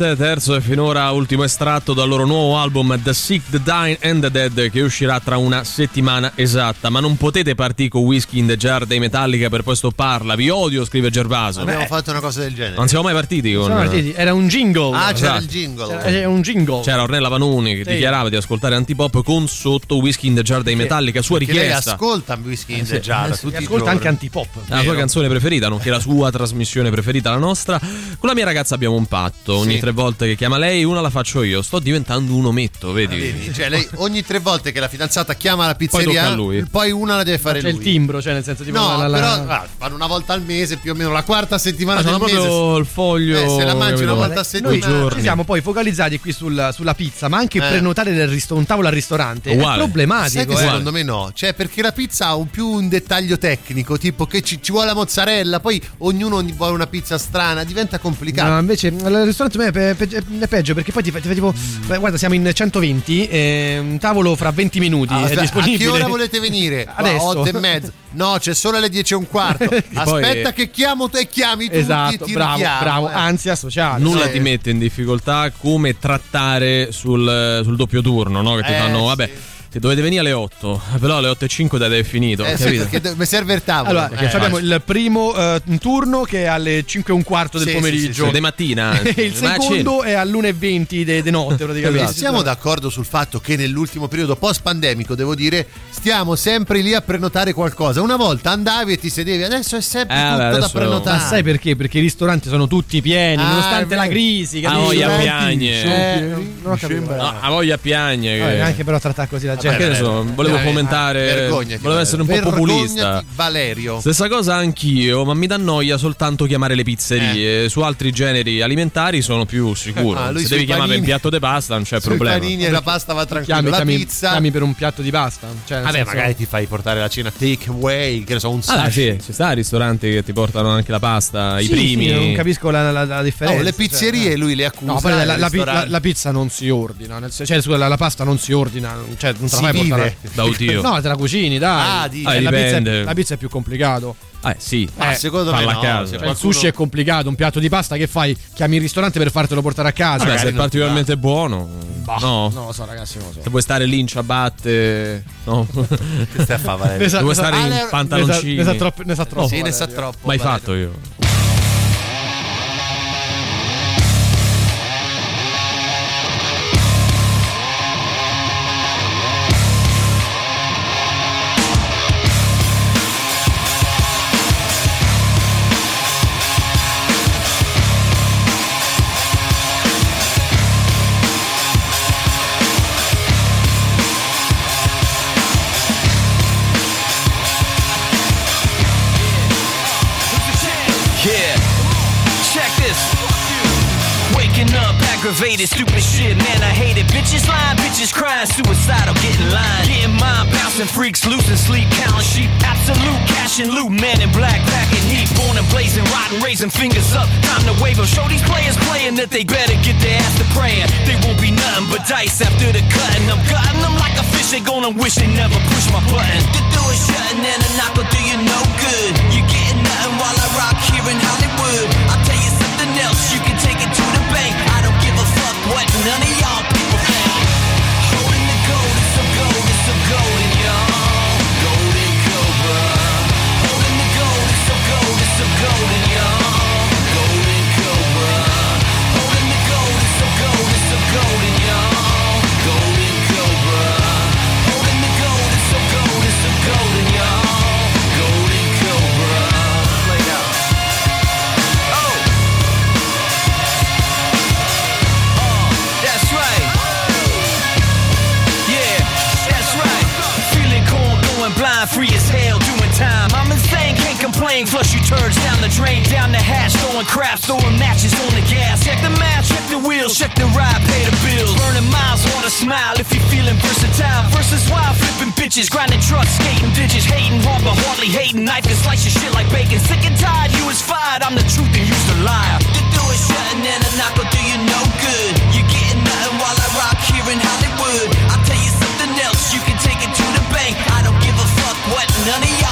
the Terzo e finora ultimo estratto dal loro nuovo album The Sick, The Dying and The Dead che uscirà tra una settimana esatta. Ma non potete partire con Whiskey in the Jar dei Metallica per poi stopparla vi odio, scrive Gervaso. Abbiamo Beh, fatto una cosa del genere. Non siamo mai partiti con... Siamo partiti. Era un jingle. Ah, c'era esatto. il jingle. Era un jingle. C'era Ornella Vanoni che sì. dichiarava di ascoltare Antipop con sotto Whiskey in the Jar dei. Metallica, sua Perché richiesta. Lei ascolta Whiskey in eh the Jar, eh sì. ascolta anche Antipop. La vero. sua canzone preferita, nonché la sua trasmissione preferita, la nostra. Con la mia ragazza abbiamo un patto, ogni tre volte che chiama lei, una la faccio io. Sto diventando un ometto, vedi? Vedi? Cioè, lei ogni tre volte che la fidanzata chiama la Poi pizzeria, lui. poi una la deve fare C'è lui. il timbro, cioè nel senso tipo No, la- la- però la- ah, fanno una volta al mese, più o meno la quarta settimana Ah, del sono mese. proprio il foglio. Eh, se la mangi una volta a Noi settimana. ci siamo poi focalizzati qui sul- sulla pizza, ma anche Eh. prenotare del risto- un tavolo al ristorante Uguale. è problematico. Sai che eh. secondo me no, cioè perché la pizza ha un più un dettaglio tecnico, tipo che ci, ci vuole la mozzarella, poi ognuno vuole una pizza strana, diventa complicato. No, invece il ristorante per me è, pe- pe- è peggio perché poi ti fa, ti fa tipo beh, guarda siamo in 120 eh, un tavolo fra 20 minuti Ah, è aspetta, disponibile A che ora volete venire? Adesso. 8 e mezza. No, c'è solo alle 10 e un quarto. Aspetta che chiamo tu e chiami tu esatto bravo richiamo, bravo eh. ansia sociale Nulla Sì. ti mette in difficoltà come trattare sul, sul doppio turno, no? Che ti Eh, fanno, sì. Se dovete venire alle 8, però alle 8 e 5 dai è finito. Eh, sì, capito? perché mi serve il tavolo. allora Eh, abbiamo il primo eh, turno che è alle 5 e un quarto del Sì, pomeriggio sì, sì, di mattina. e il a secondo è all'1.20 di de notte praticamente Esatto. Siamo d'accordo sul fatto che nell'ultimo periodo post-pandemico, devo dire, stiamo sempre lì a prenotare qualcosa. Una volta andavi e ti sedevi, adesso è sempre Eh, tutto vabbè, da prenotare. ma sai perché? Perché i ristoranti sono tutti pieni, Ah, nonostante la crisi. Ah, capisci? voglia Eh, piagne. eh, non ho capito. No, ha voglia piagne. Che- neanche però trattare così la gente. Che ne so, volevo Eh, commentare, vergogna, volevo essere un po' Vergognati, populista. Valerio. Stessa cosa anch'io, ma mi dà noia soltanto chiamare le pizzerie. Su altri generi alimentari sono più sicuro. Ah, Se devi chiamare panini- un piatto di pasta non c'è Sui problema. panini e la pasta va tranquillo. Chiami, la chiami- pizza. chiami per un piatto di pasta. Cioè, Vabbè, senso- magari ti fai portare la cena take away, che ne so, un Ah, sushi. sì, ci sta ristoranti che ti portano anche la pasta, i Sì, primi. sì, non capisco la, la- la differenza. No, le cioè, pizzerie lui le accusa. No, poi la, la- pizza non si ordina, nel senso- cioè scusa, la, la pasta non si ordina, cioè non te la Si fai vive. portare. Da oddio. No, te la cucini, dai. Ah, dici. Cioè, Ah, la, pizza è, la pizza è più complicato. Eh sì, Ma Eh, secondo me farla no, casa. se Cioè, il qualcuno- sushi è complicato, un piatto di pasta che fai? Chiami il ristorante per fartelo portare a casa. Vabbè, se è non- particolarmente buono. Bah, no. Non lo so, ragazzi, non lo so. Se vuoi stare lì in ciabatte, no. Che stai a fare, Valerio? Ne sa- sa- stare Ah, in ne sa, pantaloncini. ne sa troppo, ne sa troppo. Sì, ne sa Valerio. troppo. Mai Valerio. fatto io. Aggravated, stupid shit, man, I hate it. Bitches lying, bitches crying, suicidal, getting line. Getting mine, bouncing freaks, losing sleep, counting sheep. Absolute cash and loot, man in black, packing heat. Born and blazing, rotten, raising fingers up. Time to wave 'em. Show these players playing that they better get their ass to praying. They won't be nothing but dice after the cutting. I'm gutting them like a fish, they gonna wish they never push my button. The door is shutting and a knock will do you no good. You getting nothing while I rock here in Hollywood. I'll golden, complain. Flush you turds down the drain, down the hatch, throwing craps, throwing matches on the gas. Check the match, check the wheels, check the ride, pay the bills. Burning miles, wanna smile if you're feeling versatile. Versus wild, flipping bitches, grinding trucks, skating ditches, hating hard but hardly hating. Knife and slice your shit like bacon. Sick and tired, you was fired. I'm the truth and you's the liar. The door is shutting and a knock will do you no good. You're getting nothing while I rock here in Hollywood. I'll tell you something else, you can take it to the bank. I don't give a fuck what none of y'all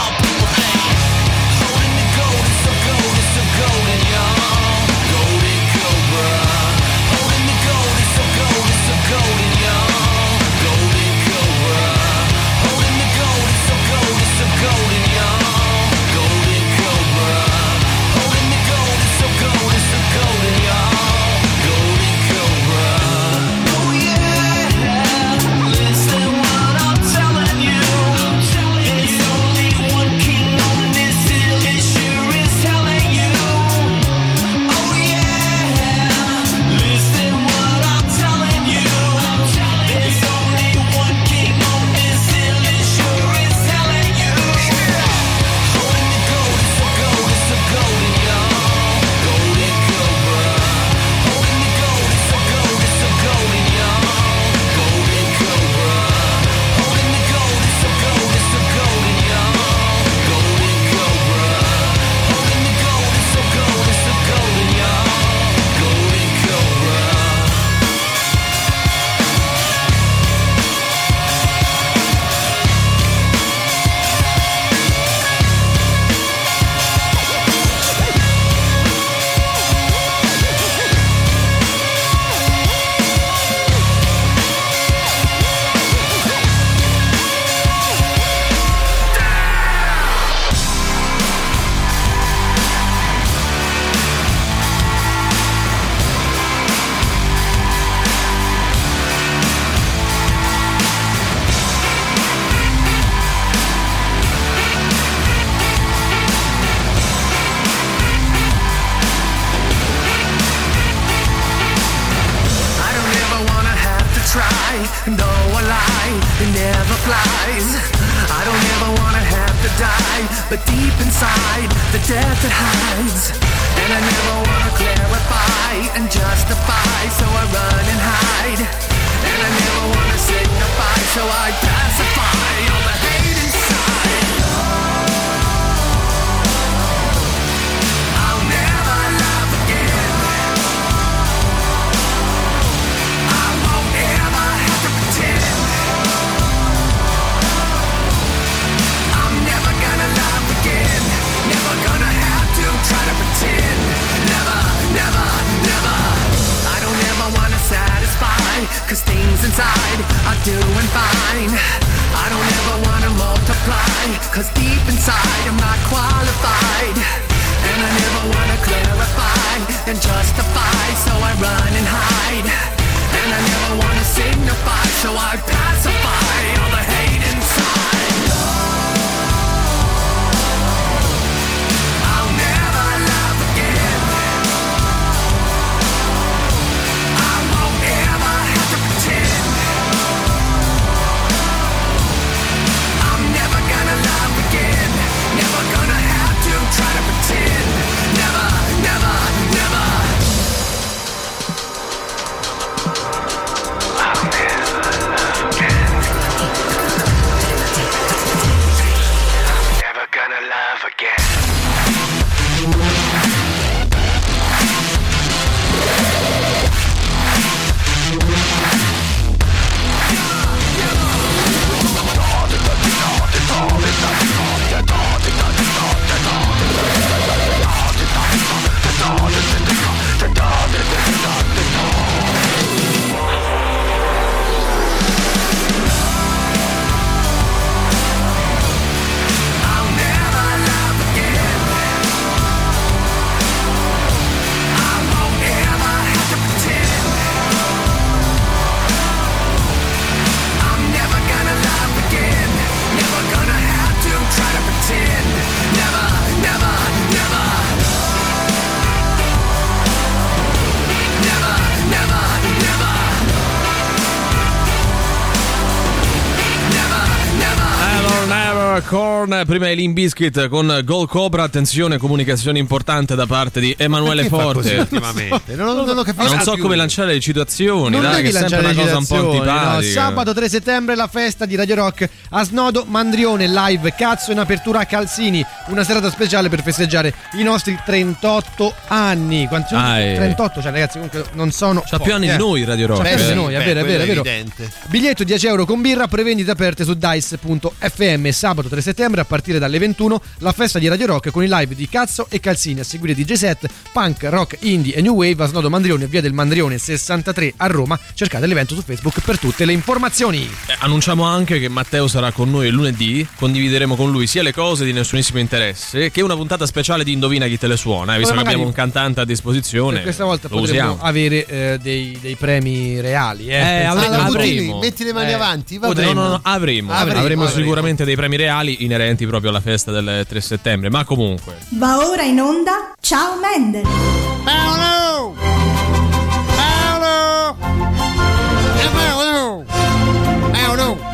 Cause things inside are doing fine. I don't ever wanna multiply. Cause deep inside I'm not qualified. And I never wanna clarify and justify. So I run and hide. And I never wanna signify. So I pacify all the hate inside. Corn. Prima Limp Bizkit con Gold Cobra. Attenzione, comunicazione importante da parte di Emanuele Perché fa Forte. così ultimamente? Non, non lo capisco Non so più. come lanciare le citazioni, Non dai, devi che è sempre una cosa un po' citazioni, no? antipatica. Sabato 3 settembre la festa di Radio Rock a Snodo Mandrione live cazzo in apertura a Calzini, una serata speciale per festeggiare i nostri 38 anni. Quanti sono? Ah, eh. 38, cioè ragazzi comunque non sono C'ha più anni di eh. noi Radio Rock. C'ha più eh. di noi, è vero, è vero, è vero. evidente. Biglietto 10 euro con birra, prevendite aperte su dice.fm. Sabato 3 settembre a partire dalle 21 la festa di Radio Rock con i live di Cazzo e Calzini a seguire DJ set, punk, rock, indie e new wave a Snodo Mandrione, via del Mandrione 63 a Roma. Cercate l'evento su Facebook per tutte le informazioni. Eh, Annunciamo anche che Matteo sarà con noi lunedì. Condivideremo con lui sia le cose di nessunissimo interesse che una puntata speciale di Indovina chi te le suona. eh, Visto che abbiamo un cantante a disposizione. Questa volta lo potremmo usiamo. avere eh, dei, dei premi reali. Eh, Eh, avre- la butti lì, avremo. metti le mani Eh, avanti, va no, no, no, avremo, Avremo, avremo avremo. sicuramente dei premi reali inerenti proprio alla festa del 3 settembre. Ma comunque, Va ora in onda Ciao Mendel. Paolo! Paolo! Paolo! Paolo! Paolo!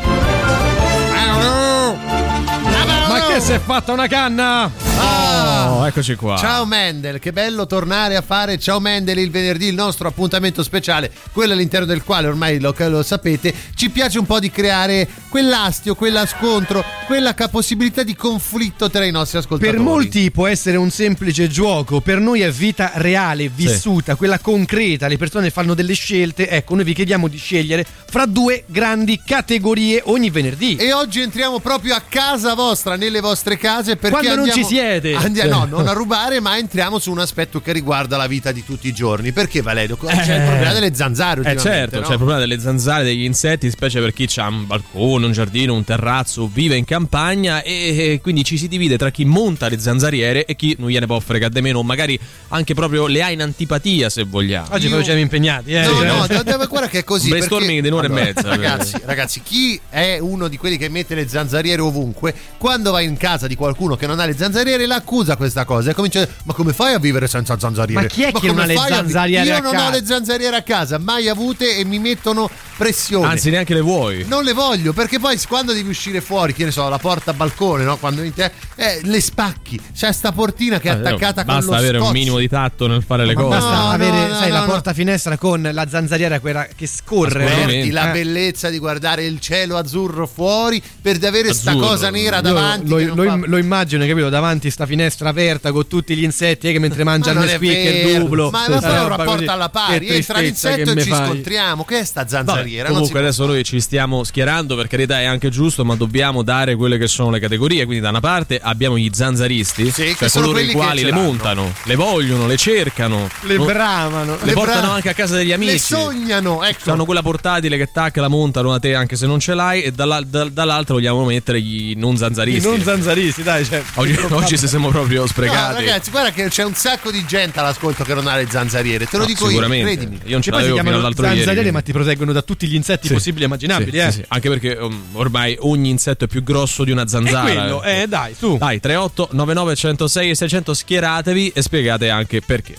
Si è fatta una canna? Ah! oh, eccoci qua. Ciao Mendel, che bello tornare a fare Ciao Mendel il venerdì, il nostro appuntamento speciale, quello all'interno del quale ormai lo, lo sapete, ci piace un po' di creare quell'astio, quella scontro, quella possibilità di conflitto tra i nostri ascoltatori. Per molti può essere un semplice gioco, per noi è vita reale, vissuta, quella concreta, le persone fanno delle scelte, ecco, noi vi chiediamo di scegliere fra due grandi categorie ogni venerdì. E oggi entriamo proprio a casa vostra, nelle vostre case, perché Quando non andiamo- ci siete. Andiamo, no, non a rubare, ma entriamo su un aspetto che riguarda la vita di tutti i giorni. Perché Valerio? C'è il Eh. problema delle zanzare Eh certo, no? c'è il problema delle zanzare, degli insetti, specie per chi ha un balcone, un giardino, un terrazzo, vive in campagna e e quindi ci si divide tra chi monta le zanzariere e chi non gliene può fregare di meno, o magari anche proprio le ha in antipatia se vogliamo. Oggi poi siamo impegnati, eh. No, Cioè- no, da- da- guarda che è così. Un brainstorming perché- di un'ora e Allora, mezza. Ragazzi, ragazzi, chi è uno di quelli che mette le zanzariere ovunque, quando va in casa di qualcuno che non ha le zanzariere, zanzariere l'accusa questa cosa e comincia a dire ma come fai a vivere senza zanzariere? Ma chi è che come non ha le fai a vi-" zanzariere Io non casa? ho le zanzariere a casa, mai avute e mi mettono pressione. Anzi, neanche le vuoi. Non le voglio perché poi quando devi uscire fuori, che ne so, la porta balcone, no? Quando in te, eh, le spacchi. C'è sta portina che è Eh, attaccata con Basta lo avere un scotch. minimo di tatto nel fare le Ma cose. basta No, avere, no, sai, no, la no. porta finestra con la zanzariera quella che scorre. Perdi la Eh. bellezza di guardare il cielo azzurro fuori per di avere sta Azzurro. cosa nera Io davanti. lo, che non lo- lo immagino, capito? Davanti sta finestra aperta con tutti gli insetti eh, che mentre mangia Ma il e vero. dublo. Ma eh, fai un rapporto alla pari. Entra tristezza l'insetto e ci fai. scontriamo. Che è sta Vabbè, zanzariera? Si comunque adesso noi ci stiamo schierando, per carità è anche giusto, ma dobbiamo dare quelle che sono le categorie. Quindi da una parte abbiamo gli zanzaristi, che cioè coloro i quali le montano, le vogliono, le cercano, Le bramano. le, portano anche a casa degli amici. Le sognano, ecco. Hanno quella portatile che tac la montano a te anche se non ce l'hai e dalla- da- dall'altra vogliamo mettere gli non zanzaristi. Non zanzaristi, dai. Cioè, oggi, oggi se siamo proprio No, sprecati. ragazzi, guarda che c'è un sacco di gente all'ascolto che non ha le zanzariere. Te lo No, dico io, sicuramente. credimi. Io non ce l'avevo fino all'altro zanzariere, ieri. ma ti proteggono da tutti gli insetti Sì. possibili e immaginabili. Sì, eh. sì, sì. Anche perché um, ormai ogni insetto è più grosso di una zanzara. È quello, eh, dai, su. Dai, 38 99 106 e 600 schieratevi e spiegate anche perché.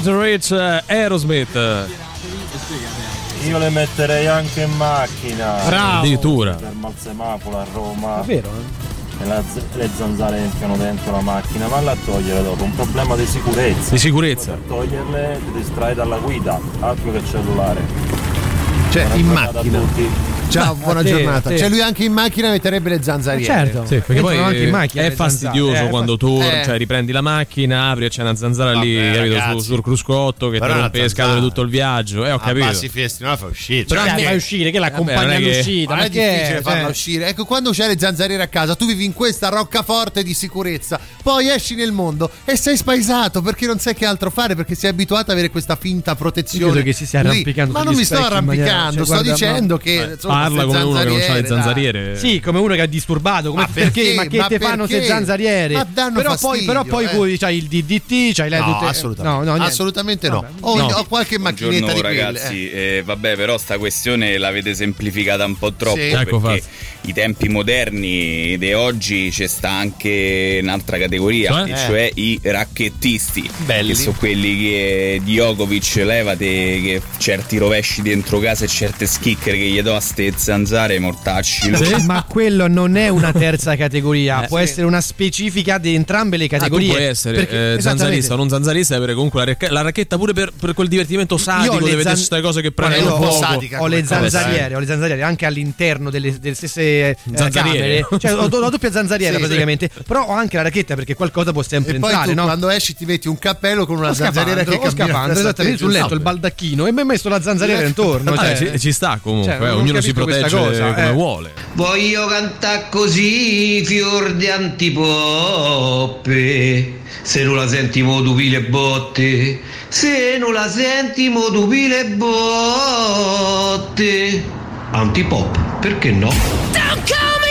Get Rich eh, Aerosmith. Io le metterei anche in macchina. Bravo. Addirittura. Fermo al semaforo a Roma. Davvero? E la z- le zanzare entrano dentro la macchina, valla a togliere dopo. Un problema di sicurezza. Di sicurezza. Per toglierle ti distrai dalla guida, altro che cellulare. Cioè, Buona in macchina. Ciao, buona te, giornata. te. Cioè, lui anche in macchina metterebbe le zanzariere. Certo. Sì, perché poi Entrano anche in macchina è fastidioso zanzare. Eh, quando tu eh. cioè, riprendi la macchina, apri e c'è una zanzara lì, Vabbè, capito, su, sul cruscotto che Però ti rompe le scatole tutto il viaggio. Eh, ho capito. Abbassi fiesti, non la fa uscire. Però Cioè, a me- fai uscire, che Vabbè, l'accompagna non è che- all'uscita. Ma Ma è che difficile farla cioè, uscire. Ecco, quando c'hai le zanzariere a casa, tu vivi in questa roccaforte di sicurezza, poi esci nel mondo e sei spaesato perché non sai che altro fare, perché sei abituato ad avere questa finta protezione. Credo che si stia arrampicando Ma non mi sto arrampicando, cioè, sto dicendo che Eh, parla come uno che non ha le dai. zanzariere. Sì, come uno che ha disturbato, come Ma perché, perché? ma che Ma te fanno se zanzariere? Ma danno però poi, fastidio, però poi eh. poi c'hai il DDT, c'hai le No, tutte- assolutamente. No, no, assolutamente no. Ho, No. ho qualche macchinetta Buongiorno di quelle. ragazzi, eh, vabbè però sta questione l'avete semplificata un po' troppo Sì. Ecco, i tempi moderni di oggi c'è sta anche un'altra categoria, Cioè? e Eh. cioè i racchettisti, Belli. che sono quelli che Djokovic levate che certi rovesci dentro casa e certe schicchere che gli do a ste zanzare mortacci. Ma quello non è una terza categoria, Eh, può sì. essere una specifica di entrambe le Ah, categorie. puoi essere Perché- eh, zanzarista o non zanzarista, avere comunque la, racche- la racchetta pure per, per quel divertimento Io sadico di le vedere zan- queste cose che prendono ho, fuoco. sadica ho le zanzariere, ho le zanzariere anche all'interno delle, delle stesse eh, Zanzariere. camere. Cioè, ho, ho la doppia zanzariera Sì, praticamente. Però ho anche la racchetta perché qualcosa può sempre E poi entrare, tu no? quando esci ti metti un cappello con una zanzariera che cammina scapando, esattamente sul letto il baldacchino e mi ha messo la zanzariera intorno. Ah, Cioè, ci, sta comunque, cioè, ognuno si protegge cosa, come eh. vuole. Voglio cantare così, fior di antipoppe. Se non la senti mo tu pile botte. Se non la senti mo tu pile botte. Antipop, perché no? Don't call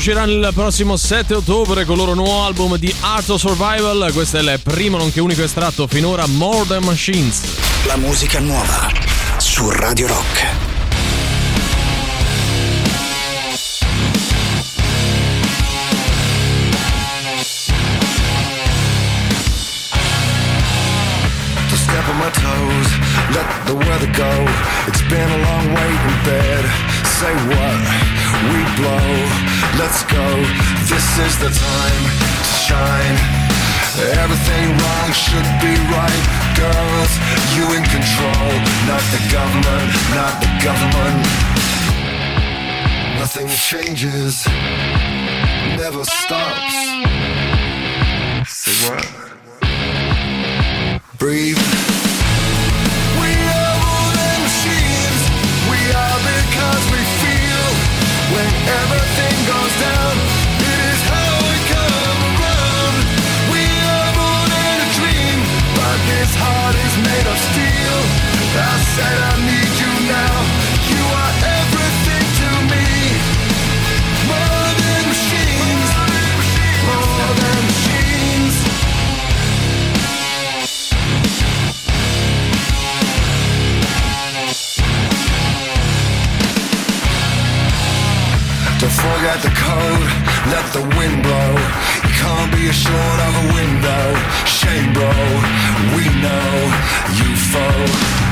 uscirà il prossimo 7 ottobre con il loro nuovo album di Art of Survival. Questo è il primo nonché unico estratto finora More Than Machines. La musica nuova su Radio Rock. to step on my toes, let the weather go. It's been a long wait in bed. Say what? We blow. Let's go. This is the time to shine. Everything wrong should be right. Girls, you in control. Not the government, not the government. Nothing changes, never stops. Say what? Breathe. Forget the code, let the wind blow. You can't be assured of a window. Shame, bro, we know you foe.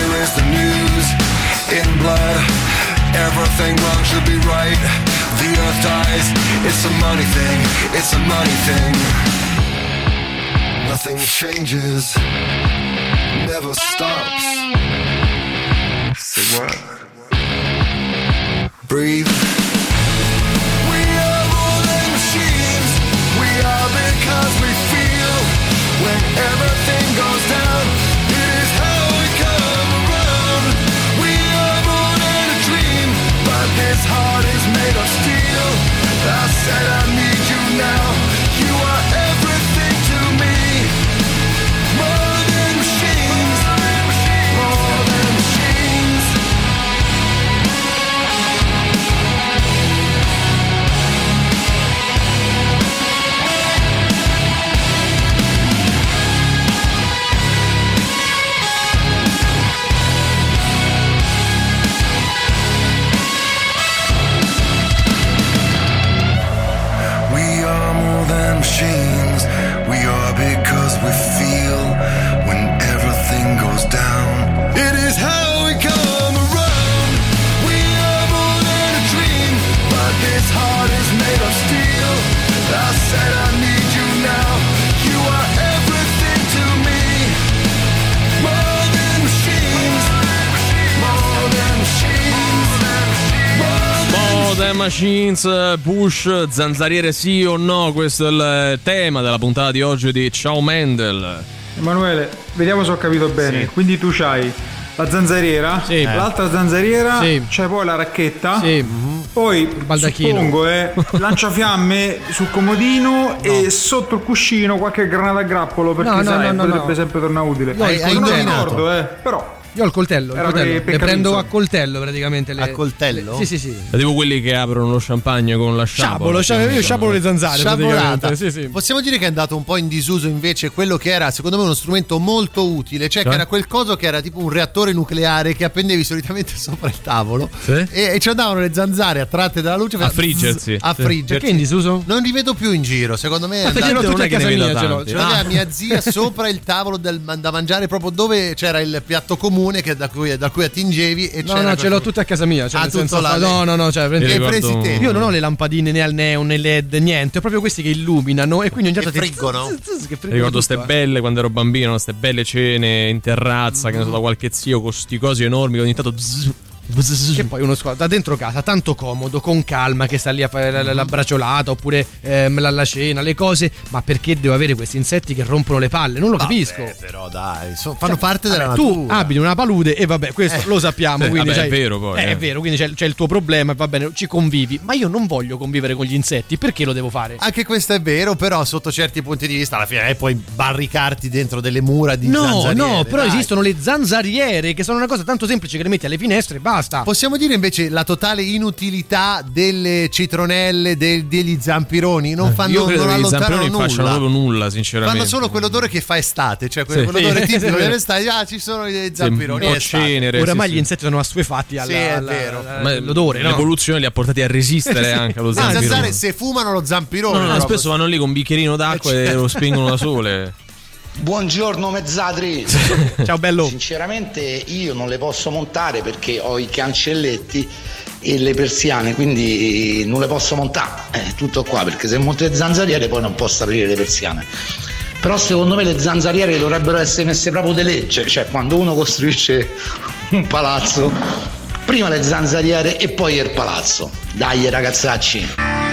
Here is the news in blood. Everything wrong should be right. The earth dies, it's a money thing, it's a money thing. Nothing changes, never stops. Say what? breathe. Machines, Bush, zanzariere sì o no? Questo è il tema della puntata di oggi di Ciao Mendel. Emanuele, vediamo se ho capito bene. Quindi tu c'hai la zanzariera, Sì. l'altra zanzariera, Sì. c'hai poi la racchetta, Sì. poi baldacchino. suppongo eh, lanciafiamme sul comodino e sotto il cuscino qualche granata a grappolo perché No, no, sai, no, no, potrebbe no. sempre tornare utile. Io ho il non coltello. ricordo, eh, però Io ho il coltello, il coltello. le prendo a coltello praticamente. Le, A coltello? le- sì, sì, sì. È tipo quelli che aprono lo champagne con la sciabola. sciabolo, io sciabolo le zanzare Sciabolata. Sì, sì. Possiamo dire che è andato un po' in disuso invece quello che era secondo me uno strumento molto utile, cioè, Cioè? che era quel coso che era tipo un reattore nucleare che appendevi solitamente sopra il tavolo Sì? e, e ci andavano le zanzare attratte dalla luce A friggersi. zzz, A friggersi. Perché in disuso? Non li vedo più in giro, secondo me è Ma ce l'ho non tutte è a casa mia, ce l'ho. Ce l'aveva mia zia sopra il tavolo del- da mangiare proprio dove c'era il piatto comune che- da, cui, da cui attingevi e No, c'era no, ce l'ho tutte a casa mia. Cioè Ah, tutto là, no, no, no, cioè, te? Io non ho le lampadine né al neon né LED, niente, ho proprio questi che illuminano e quindi ogni tanto Che ti- friggono? ricordo ste belle quando ero bambino, ste belle cene in terrazza, che ne so, da qualche zio con sti cosi enormi che ogni tanto. Che poi uno squadra da dentro casa, tanto comodo, con calma, che sta lì a fare la, la- la braciolata oppure ehm, la, la cena, le cose. Ma perché devo avere questi insetti che rompono le palle? Non lo capisco. Vabbè, però dai, so- fanno Cioè, parte della vabbè, tu natura. abiti una palude e vabbè, questo Eh, lo sappiamo. sì, quindi vabbè, è vero poi, eh, eh. È vero, quindi c'è, c'è il tuo problema e va bene, ci convivi. Ma io non voglio convivere con gli insetti, perché lo devo fare? Anche questo è vero, però sotto certi punti di vista alla fine eh, puoi barricarti dentro delle mura di No, zanzariere, no, però dai. esistono le zanzariere che sono una cosa tanto semplice che le metti alle finestre e basta. Basta. Possiamo dire invece la totale inutilità delle citronelle, del- degli zampironi? Non fanno Io credo non che gli allontanano zampironi non facciano nulla. proprio nulla, sinceramente. Fanno solo quell'odore che fa estate, cioè quel- Sì. quell'odore Sì. tipico Sì. dell'estate. Ah, ci sono i zampironi. o estate. cenere. Oramai sì, gli insetti sono assuefatti alla, Sì, è alla- vero. alla- Ma all'odore, no? L'evoluzione li ha portati a resistere anche allo No, zampirone. se fumano lo zampirone. No, no, proprio. spesso vanno lì con un bicchierino d'acqua Eh, e certo. lo spingono da sole. Buongiorno mezzadri. Ciao bello. Sinceramente io non le posso montare perché ho i cancelletti e le persiane, quindi non le posso montare. È tutto qua, perché se monto le zanzariere poi non posso aprire le persiane. Però secondo me le zanzariere dovrebbero essere messe proprio di legge, cioè quando uno costruisce un palazzo, prima le zanzariere e poi il palazzo. Dai ragazzacci.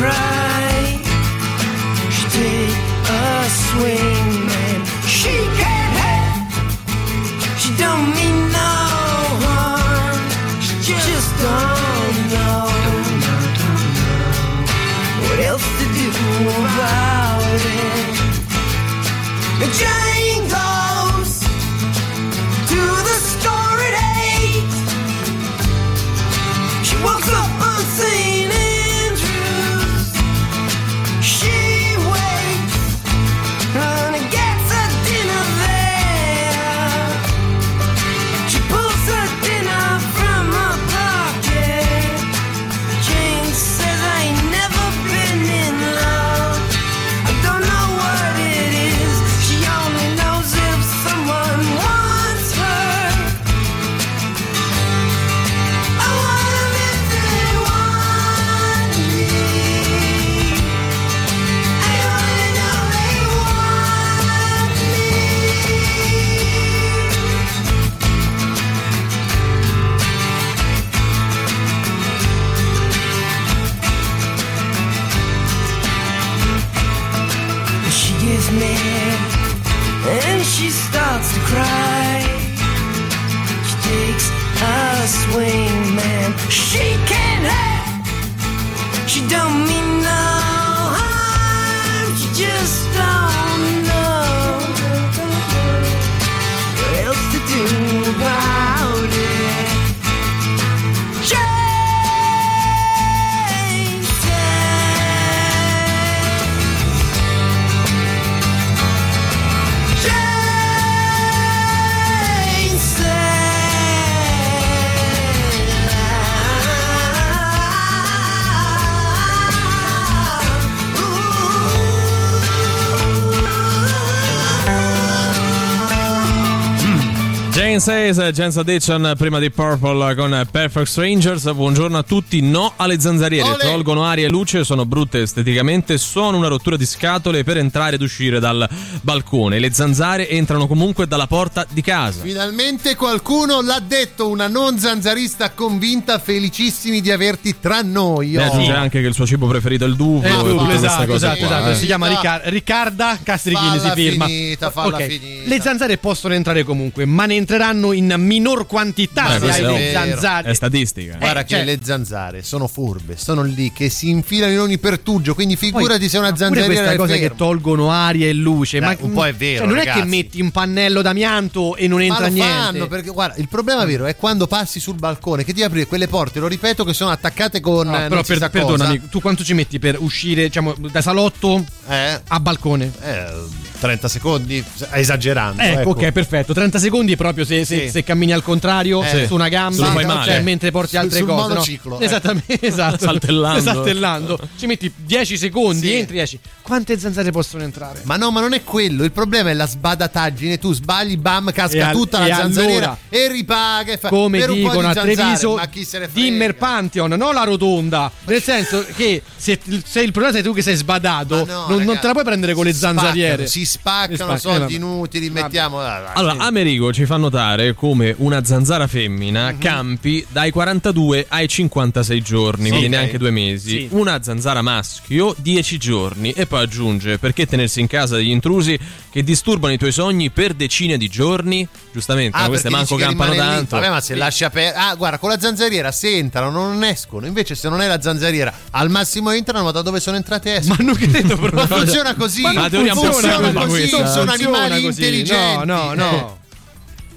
cry. es giapponese Jens Addiction prima di Purple con Perfect Strangers. Buongiorno a tutti. No alle zanzariere, Olè. tolgono aria e luce, sono brutte esteticamente, sono una rottura di scatole per entrare ed uscire dal balcone. Le zanzare entrano comunque dalla porta di casa. Finalmente qualcuno l'ha detto, una non zanzarista convinta, felicissimi di averti tra noi. Oh. aggiunge anche che il suo cibo preferito è il dufo. Eh, dufo esatto, esatto, esatto. Eh. Si chiama Rica- Riccarda Castrighini, si firma. Finita, okay. Le zanzare possono entrare comunque, ma ne entreranno in minor quantità Beh, se hai è le zanzare. È statistica. Guarda Eh, che cioè- le zanzare sono furbe, sono lì che si infilano in ogni pertugio, quindi figurati se una Pure zanzariera questa è cosa ferma. che tolgono aria e luce, Dai, ma un po' è vero, cioè, non è ragazzi. che metti un pannello d'amianto e non Ma entra lo niente. fanno perché guarda, il problema vero è quando passi sul balcone che ti apri quelle porte, lo ripeto, che sono attaccate con No, eh, però per- perdonami, cosa. tu quanto ci metti per uscire, diciamo, da salotto Eh, a balcone? eh, 30 secondi, esagerando. Ecco, ok, perfetto. 30 secondi proprio se, se- Sì. se cammini al contrario, Eh. su una gamba, Se fai male. cioè, mentre porti Sul- altre sul cose. no? monociclo, eh. Esattamente, esatto. Saltellando. Saltellando. Ci metti 10 secondi, Sì. entri 10. Quante zanzare possono entrare? Ma no, ma non è quello. Il problema è la sbadataggine. Tu sbagli, bam, casca E al- tutta e la zanzariera allora, e ripaga. E fa, Come per un po' dicono di a Treviso, ma chi se ne frega? Dimmer Pantheon, non la rotonda. Nel senso che se, se il problema sei tu che sei sbadato, no, non, non te la puoi prendere con le zanzariere. spaccano, Si spaccano, spaccano, soldi eh, vabbè. inutili, mettiamo. Allora, sì. Amerigo ci fa notare come una zanzara femmina Mhm. campi dai 42 ai 56 giorni, quindi ok. neanche due mesi. Sì. Una zanzara maschio 10 giorni e poi aggiunge perché tenersi in casa degli intrusi che disturbano i tuoi sogni per decine di giorni? Giustamente, ma queste Ah, manco campano tanto. Vabbè, ma se lasci aperto. Ah, guarda, con la zanzariera se entrano non escono. Invece, se non è la zanzariera, al massimo entrano, ma da dove sono entrate escono. Ma non credo proprio. Ma funziona così. Ma la teoria è un po' funziona così. questa. Sono Funziona animali così. intelligenti. No, no, no.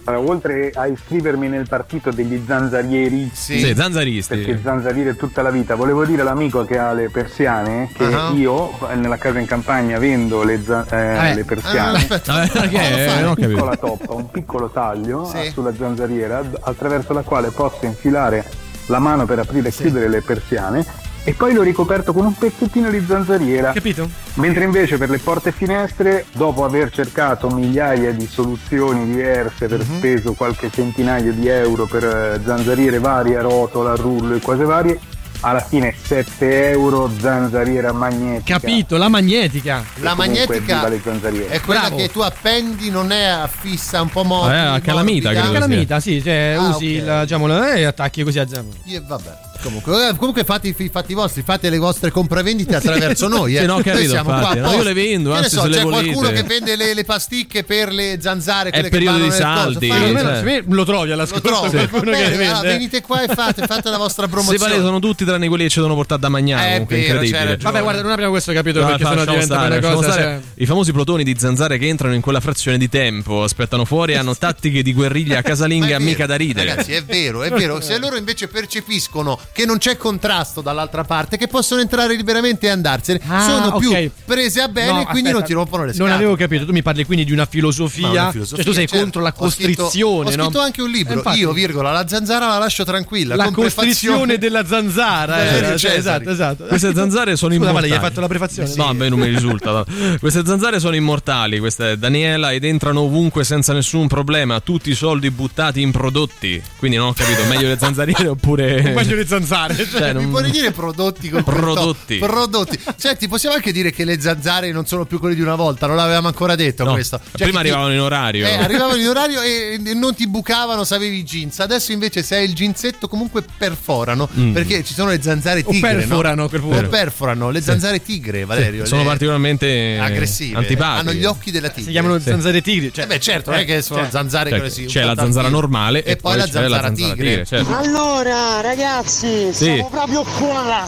Allora, oltre a iscrivermi nel partito degli zanzarieri, Sì, zanzaristi. perché zanzariere tutta la vita, volevo dire all'amico che ha le persiane che Ah. io nella casa in campagna vendo le, za- eh, Eh. le persiane. Ah, aspetta. Perché? Fai? Eh, non ho una piccola toppa, un piccolo taglio Sì. eh, sulla zanzariera attraverso la quale posso infilare la mano per aprire e chiudere le persiane e poi l'ho ricoperto con un pezzettino di zanzariera. Capito? Mentre invece per le porte e finestre, dopo aver cercato migliaia di soluzioni diverse, per Mhm. speso qualche centinaio di euro per eh, zanzariere varie, a rotola, rullo e cose varie, alla fine 7 euro zanzariera magnetica. Capito, la magnetica. La magnetica viva le zanzariere. è quella Bravo. che tu appendi, non è affissa un po' morbida. Eh, a calamita, morbida. credo. Calamita, sì, cioè Ah, usi ok. il, diciamo, la- e attacchi così a zampa. Io- vabbè. Comunque, eh, comunque fate i fatti vostri, fate le vostre compravendite attraverso noi. Eh. Sì, no, ho Noi capito, siamo qua infatti, no, io le vendo, Che anzi, so, c'è qualcuno che vende le, le pasticche per le zanzare. quelle che periodo di saldi, Fate- cioè. lo trovi alla Lo scorsa trovo, va qualcuno che le bene, allora venite qua e fate, fate la vostra Se promozione. vale sono tutti tranne quelli che ci devono portare da mangiare. È comunque, vero, incredibile. Vabbè, guarda, non abbiamo questo capitolo No, perché sennò diventa stare, una lasciamo cosa. stare. cioè- I famosi plotoni di zanzare che entrano in quella frazione di tempo, aspettano fuori e hanno tattiche di guerriglia è mica da ridere. Ragazzi, è vero, è vero. Se loro invece percepiscono che non c'è contrasto dall'altra parte, che possono entrare liberamente e andarsene, Ah, sono più ok. prese a bene No, e quindi aspetta, non ti rompono le scatole. Non avevo capito, tu mi parli quindi di una filosofia. Ma una filosofia, cioè, tu sei certo. contro la Ho scritto- costrizione, Ho no? scritto anche un libro. Eh, infatti. Io, virgola, la zanzara la lascio tranquilla. La costrizione della zanzara. eh, cioè, esatto, esatto. Queste zanzare sono Scusa, immortali. Vale, gli hai fatto la prefazione? No, a me non mi risulta. no. Queste zanzare sono immortali, questa è Daniela, ed entrano ovunque senza nessun problema. Tutti i soldi buttati in prodotti. Quindi non ho capito, meglio le zanzariere oppure. Meglio le zanzare. Cioè, Cioè, Mi non- puoi dire prodotti con Prodotti. Prodotti. Senti, possiamo anche dire che le zanzare non sono più quelle di una volta, non l'avevamo ancora detto No, questo. Cioè, prima ti- arrivavano in orario. Eh, arrivavano in orario e e non ti bucavano se avevi i jeans. Adesso invece se hai il jeansetto comunque perforano Mm. perché ci sono le zanzare O tigre, perforano, no? a quel punto. O perforano, le zanzare tigre, Valerio. sono le- particolarmente aggressive. antipatiche. Hanno gli occhi della tigre. Si chiamano Sì. zanzare tigri. Cioè, Eh beh, certo, non è che sono cioè, zanzare Cioè, così. c'è la zanzara normale e, poi la zanzara, tigre. certo. Allora, ragazzi, Sì. siamo proprio qua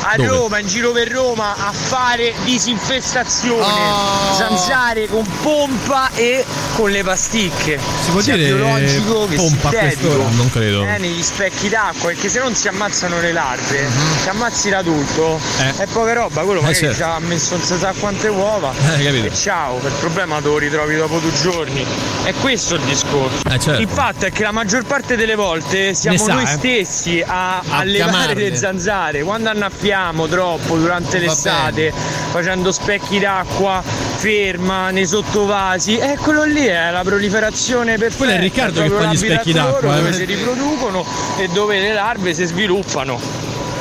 a Dove? Roma, in giro per Roma, a fare disinfestazione. Oh. Zanzare con pompa e con le pasticche. Si può Sia dire biologico che pompa sintetico. Non credo. Eh, negli specchi d'acqua, perché se non si ammazzano le larve, si ammazzi l'adulto. Eh. è poca roba, quello Eh, magari certo. ci ha messo non si sa quante uova. Eh. E ciao, il problema te lo ritrovi dopo due giorni. È questo il discorso. Eh, certo. Il fatto è che la maggior parte delle volte siamo sa, noi eh. stessi A allevare le zanzare. Quando annaffiamo troppo durante Va l'estate, facendo specchi d'acqua ferma nei sottovasi, e quello lì è la proliferazione perfetta. Quello è Riccardo che fa gli specchi d'acqua, loro, eh. dove si riproducono e dove le larve si sviluppano.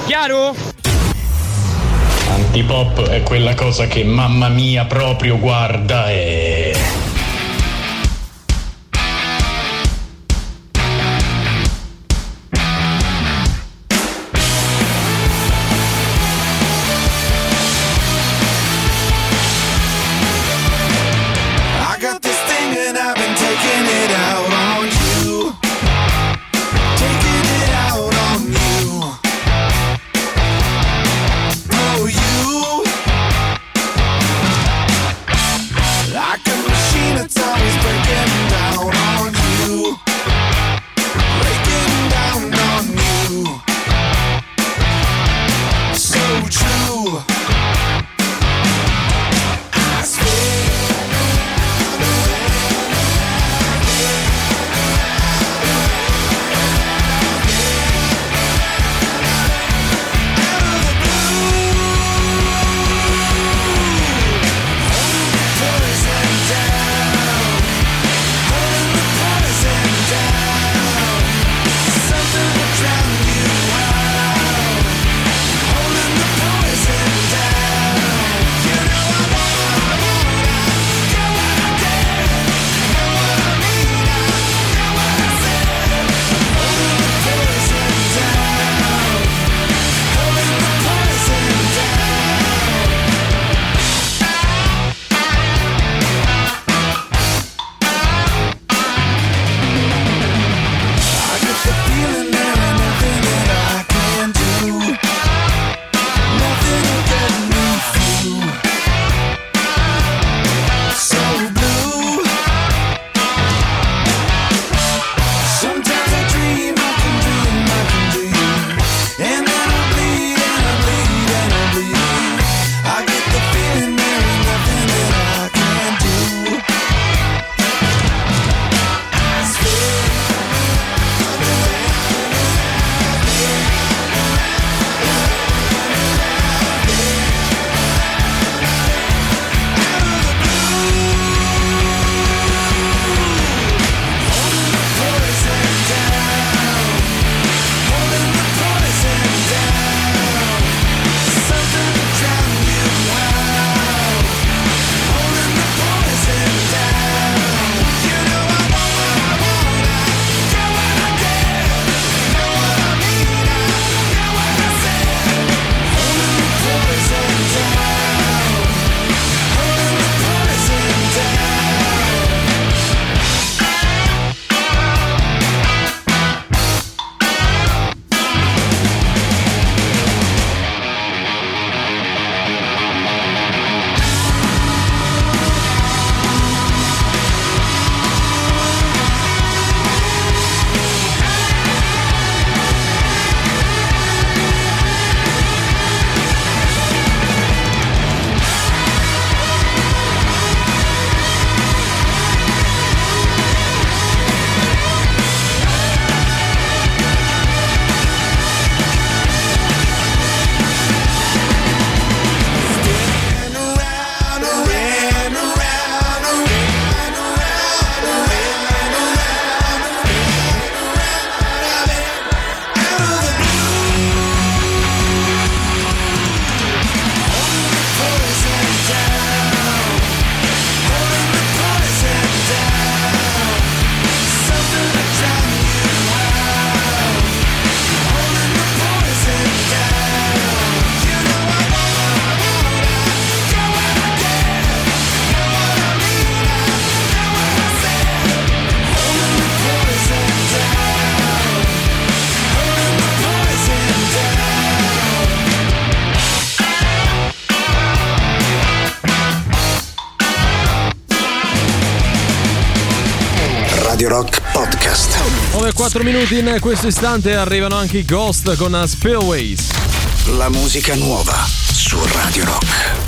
Chiaro? Antipop è quella cosa che mamma mia proprio guarda e... 4 minuti in questo istante arrivano anche i Ghost con Spillways. La musica nuova su Radio Rock.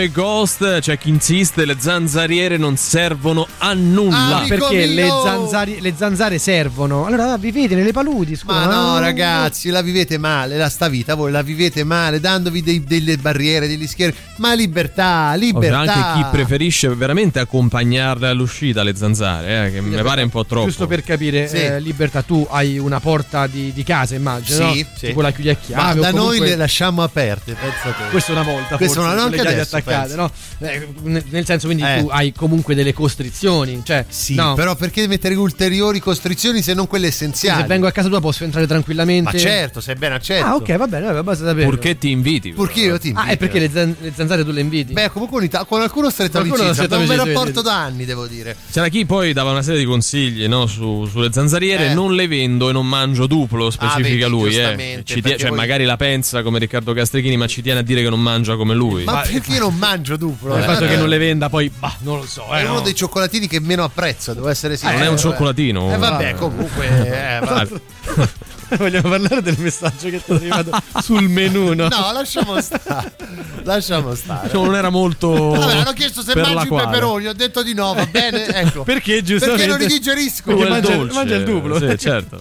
Eh, Ghost. C'è chi insiste, le zanzariere non servono a nulla. Ah, Perché le, zanzari- le zanzare servono? Allora vivete nelle paludi, scusa. Ma no, ragazzi, la vivete male, la sta vita, voi la vivete male, dandovi dei- delle barriere, degli schieri. Ma libertà, Ovvio, libertà. anche chi preferisce veramente accompagnarle all'uscita le zanzare, eh, che mi pare un po' troppo. Giusto per capire, Sì. eh, Libertà, tu hai una porta di, di casa, immagino. Sì, no? sì. Tipo la chiudi a Ma chiave. o da noi comunque- le lasciamo aperte, pensa te. Questo una volta, Questo forse, una- le anche adesso, attaccate, penso. No? Eh, nel senso, quindi Eh. tu hai comunque delle costrizioni. Cioè, Sì, no, però perché mettere ulteriori costrizioni se non quelle essenziali? se vengo a casa tua posso entrare tranquillamente. Ma certo, sei ben accetto. Ah, ok, va bene, vabbè, basta sapere. Purché ti inviti. Purché io ti invito. Ah, è perché le, zan- le zanzare tu le inviti? Beh, comunque Ita- con alcuno stretto Qualcuno amicizia, stretto ho un bel amicizia, rapporto da anni, devo dire. C'era chi poi dava una serie di consigli no, su- sulle zanzariere. Eh. Non le vendo e non mangio duplo, specifica vedi, lui. Eh. giustamente, Ci tie- cioè, voi- magari la pensa come Riccardo Castrichini, ma ci tiene a dire che non mangia come lui. Ma perché io non mangio duplo? il fatto Eh, che non le venda, poi, bah, non lo so. È Eh, uno no. dei cioccolatini che meno apprezzo, devo essere sincero. non è un Eh, cioccolatino. Eh, vabbè, comunque. eh, va- Vogliamo parlare del messaggio che ti è arrivato sul menù, no? No, lasciamo stare. Lasciamo stare. Cioè, non era molto. Vabbè, hanno chiesto se mangi i peperoni, ho detto di no, va bene? Ecco. Perché giustamente Perché non li digerisco. Perché è mangia, dolce. mangia il duplo. Sì, certo.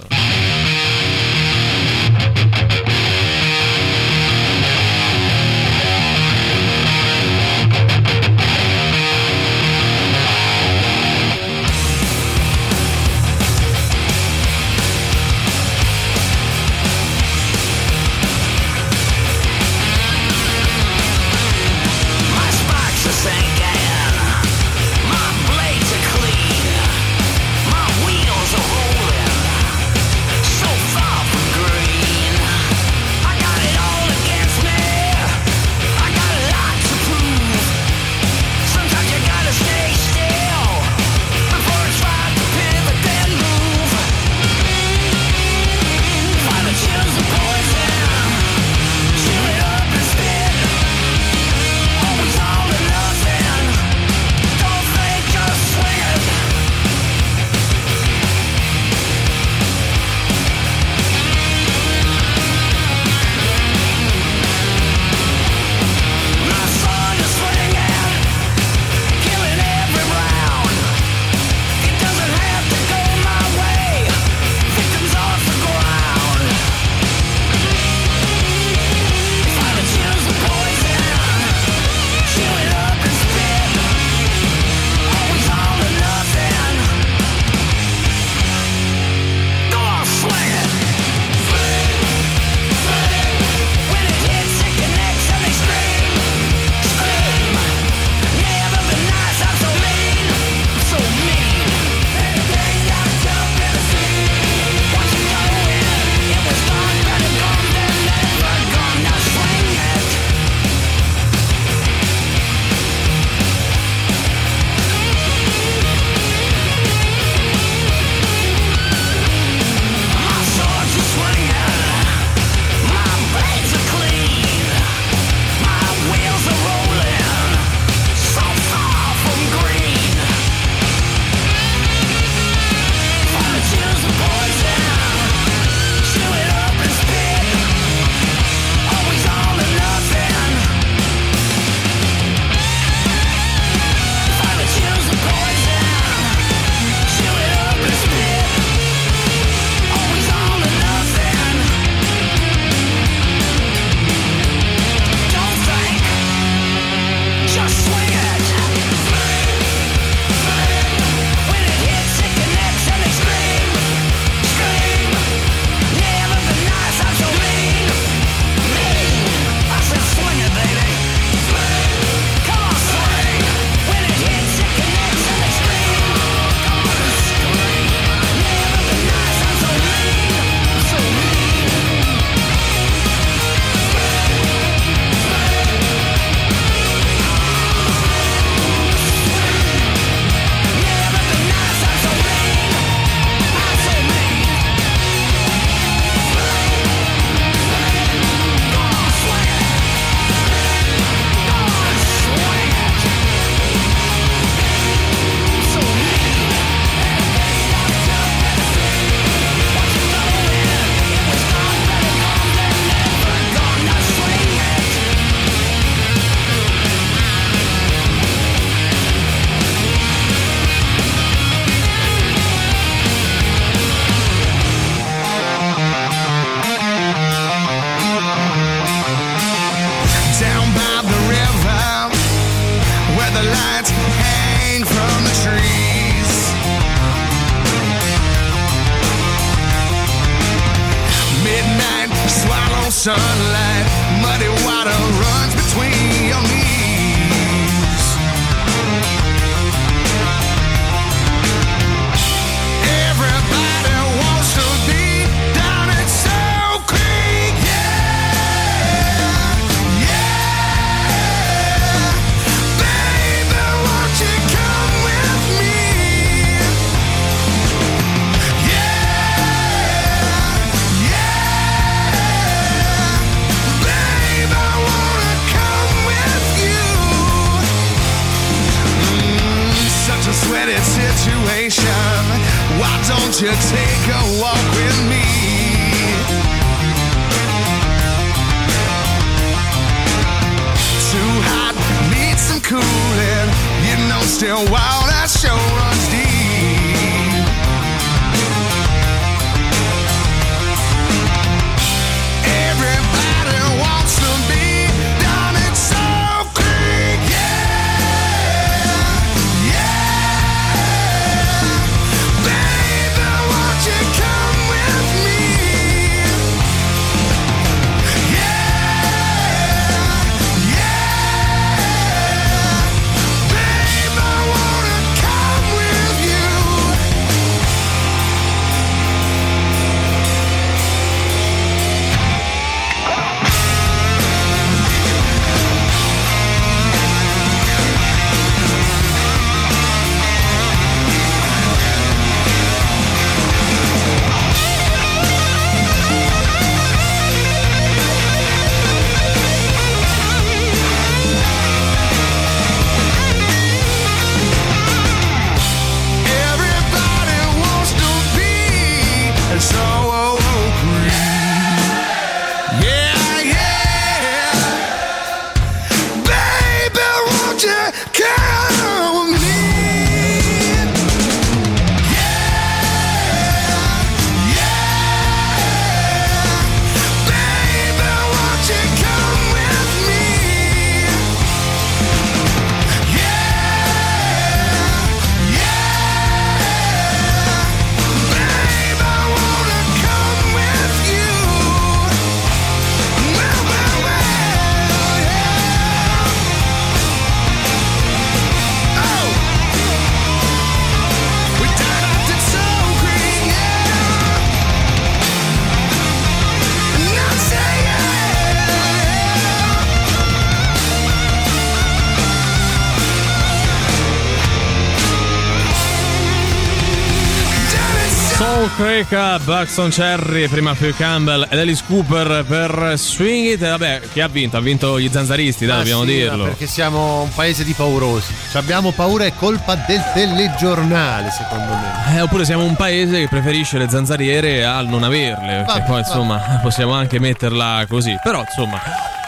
Soul Creek, Buxton Cherry, prima Phil Campbell ed Alice Cooper per Swing It. Vabbè, chi ha vinto? Ha vinto gli zanzaristi, dai, Ma dobbiamo sì, dirlo. Perché siamo un paese di paurosi. Ci abbiamo paura è colpa del telegiornale, secondo me. Eh, oppure siamo un paese che preferisce le zanzariere al non averle. Perché Vabbè, poi, insomma, possiamo anche metterla così. Però, insomma.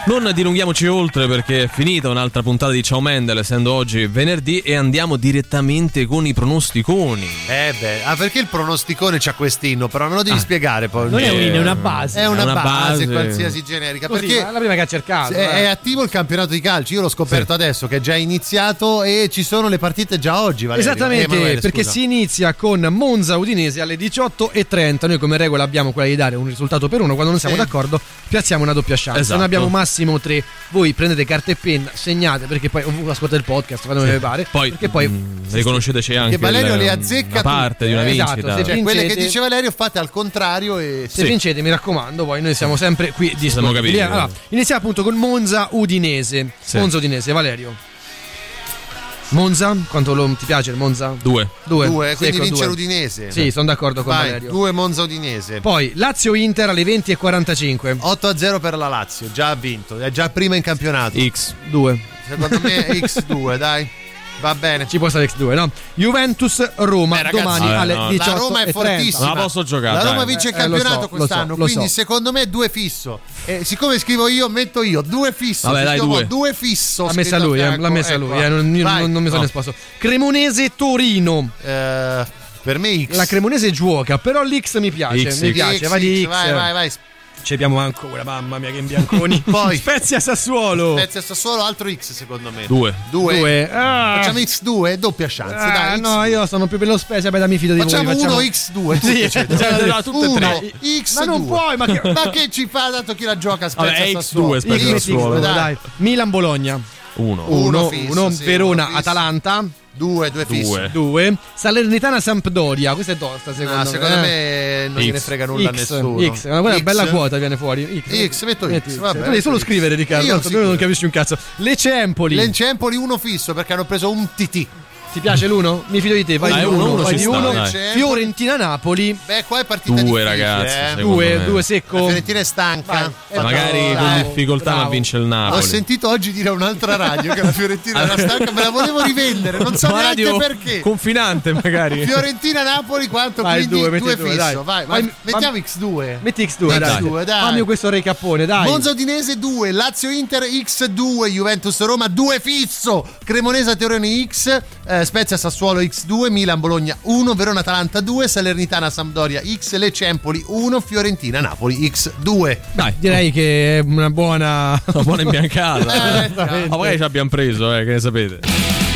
Non dilunghiamoci oltre perché è finita un'altra puntata di Ciao Mendel, essendo oggi venerdì, e andiamo direttamente con i pronosticoni. Eh beh, ah, perché il pronosticone c'ha quest'inno, però me lo devi Ah. spiegare poi. Non è un inno, è una Eh, base. È una, È una base, base. qualsiasi generica. Così, perché è la prima che ha cercato. è, eh. è attivo il campionato di calcio. Io l'ho scoperto adesso che è già iniziato e ci sono le partite già oggi. Valerio. Esattamente, Eh, Emanuele, perché scusa. si inizia con Monza Udinese alle 18.30. Noi come regola abbiamo quella di dare un risultato per uno. Quando non siamo Sì. d'accordo, piazziamo una doppia chance. Esatto. Non abbiamo massimo tre. Voi prendete carta e penna, segnate perché poi ovunque ascoltate il podcast, fate come vi pare. Poi, perché poi mm, riconosceteci anche Valerio il- le azzecca una parte di una tutte. Esatto, vincita. se Cioè, quelle che dice Valerio fate al contrario e Se vincete, mi raccomando, poi noi siamo sempre qui capiti. Allora, iniziamo appunto con Monza Udinese. Sì. Monza Udinese, Valerio. Monza, quanto lo- ti piace il Monza? Due. Due, Due, Sì, quindi con vince due. l'Udinese. Sì, sono d'accordo con Vai, Valerio. due Monza Udinese. Poi Lazio Inter alle 20.45. 8 a 0 per la Lazio, già ha vinto, è già prima in campionato. X. 2. Secondo me è X2, dai. Va bene. Ci può stare X2, no? Juventus Roma Eh, ragazzi, domani vabbè, alle no. 18. La Roma è fortissima. Non la posso giocare, La Roma dai. vince il Eh, campionato so, lo quest'anno. so, lo quindi so. secondo me due fisso. E siccome scrivo io, metto io due fisso. Vabbè, dai, due. due fisso. L'ha messa lui, eh, l'ha messa Ecco, lui, eh, non, io vai. non, non mi sono No. esposto. Cremonese Torino. Eh, per me X. La Cremonese gioca, però l'X mi piace, X, mi X, piace, X, va di X. Vai, vai, vai. Ci abbiamo ancora, mamma mia, che imbianconi. Poi- Spezia Sassuolo. Spezia Sassuolo, altro X secondo me. Due. Due. Due. Ah. Facciamo X2, doppia chance. Ah, dai, X2. no, io sono più per lo Spezia, beh, mi fido di Facciamo voi. uno X2. Sì, cioè, cioè, no, tutte uno, tre. X2. Ma non puoi, ma che- Ma che ci fa dato chi la gioca Spezia Vabbè, Sassuolo? X2 Spezia X2, Sassuolo. dai. dai. Milan Bologna. Uno. Uno Uno, fisso, uno, sì, Verona uno fisso. Atalanta. Due, due fissi. Due. Due. Salernitana Sampdoria. Questa è tosta, secondo Ah, me. secondo eh. me non X. gliene frega nulla a X, nessuno. X, ma quella X. una bella quota viene fuori. X, X, metto X, Metti vabbè, tu devi solo X. scrivere, Riccardo. Io non capisci un cazzo. Lecce Empoli. L'Encempoli uno fisso perché hanno preso un TT. Ti piace l'uno? Mi fido di te. Vai Dai, di uno, uno. uno vai ci di sta, uno. Fiorentina Napoli. Beh, qua è partita Due, ragazzi, eh. Due, me. due La secco. Fiorentina è stanca. Vai. Magari con Dai. difficoltà ma Bravo. vince il Ho Napoli. sentito oggi dire a un'altra radio che la Fiorentina era stanca, me la volevo rivendere, non so Una neanche radio perché. Confinante magari. Fiorentina Napoli quanto Vai, quindi due, due, metti due, fisso, dai. vai, Vai, mettiamo X2. Metti X2, Metti dai. X2, dai. Fammi questo recappone, dai. Monza Udinese 2, Lazio Inter X2, Juventus Roma 2 fisso, Cremonese Torino X, eh, Spezia Sassuolo X2, Milan Bologna 1, Verona Atalanta 2, Salernitana Sampdoria X, Lecce Empoli 1, Fiorentina Napoli X2. Dai, Direi che è una buona. una buona imbiancata. Eh, Ma magari ci abbiamo preso, eh, che ne sapete.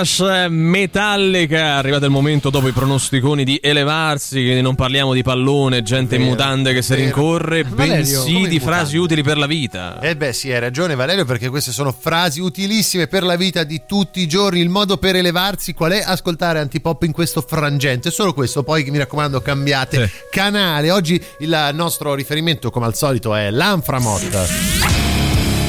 Eh, Metallica, è arrivato il momento dopo i pronosticoni di elevarsi, quindi non parliamo di pallone, gente in Vero, mutande che si rincorre, Valerio, bensì di in frasi utili per la vita. Eh beh sì, hai ragione Valerio perché queste sono frasi utilissime per la vita di tutti i giorni. Il modo per elevarsi qual è? Ascoltare antipop in questo frangente. Solo questo, poi mi raccomando cambiate canale. Oggi il nostro riferimento come al solito è l'Anframot.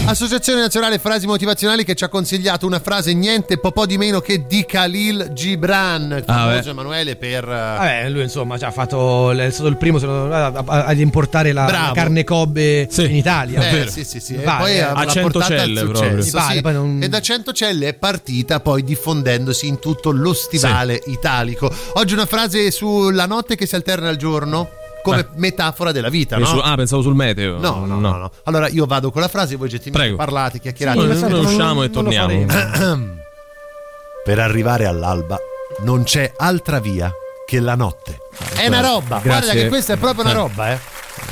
Associazione Nazionale Frasi Motivazionali che ci ha consigliato una frase niente po' po' di meno che di Khalil Gibran, Ah, famoso beh. Emanuele per... eh, Vabbè, lui insomma ci ha fatto. È stato il primo non- a- a- ad importare la, la carne Kobe in Italia. Eh, sì, sì, sì. E pare, poi eh. portata al successo, Mi pare, sì. non- E da Centocelle è partita poi diffondendosi in tutto lo stivale italico. Oggi una frase sulla notte che si alterna al giorno come metafora della vita, no? Su- ah, pensavo sul meteo. No, no, no, no. Allora io vado con la frase, voi gentilmente Prego. parlate, chiacchierate. Sì, noi non- usciamo e torniamo. per arrivare all'alba non c'è altra via che la notte. È una roba, guarda Grazie. che questa è proprio una Eh. roba, eh.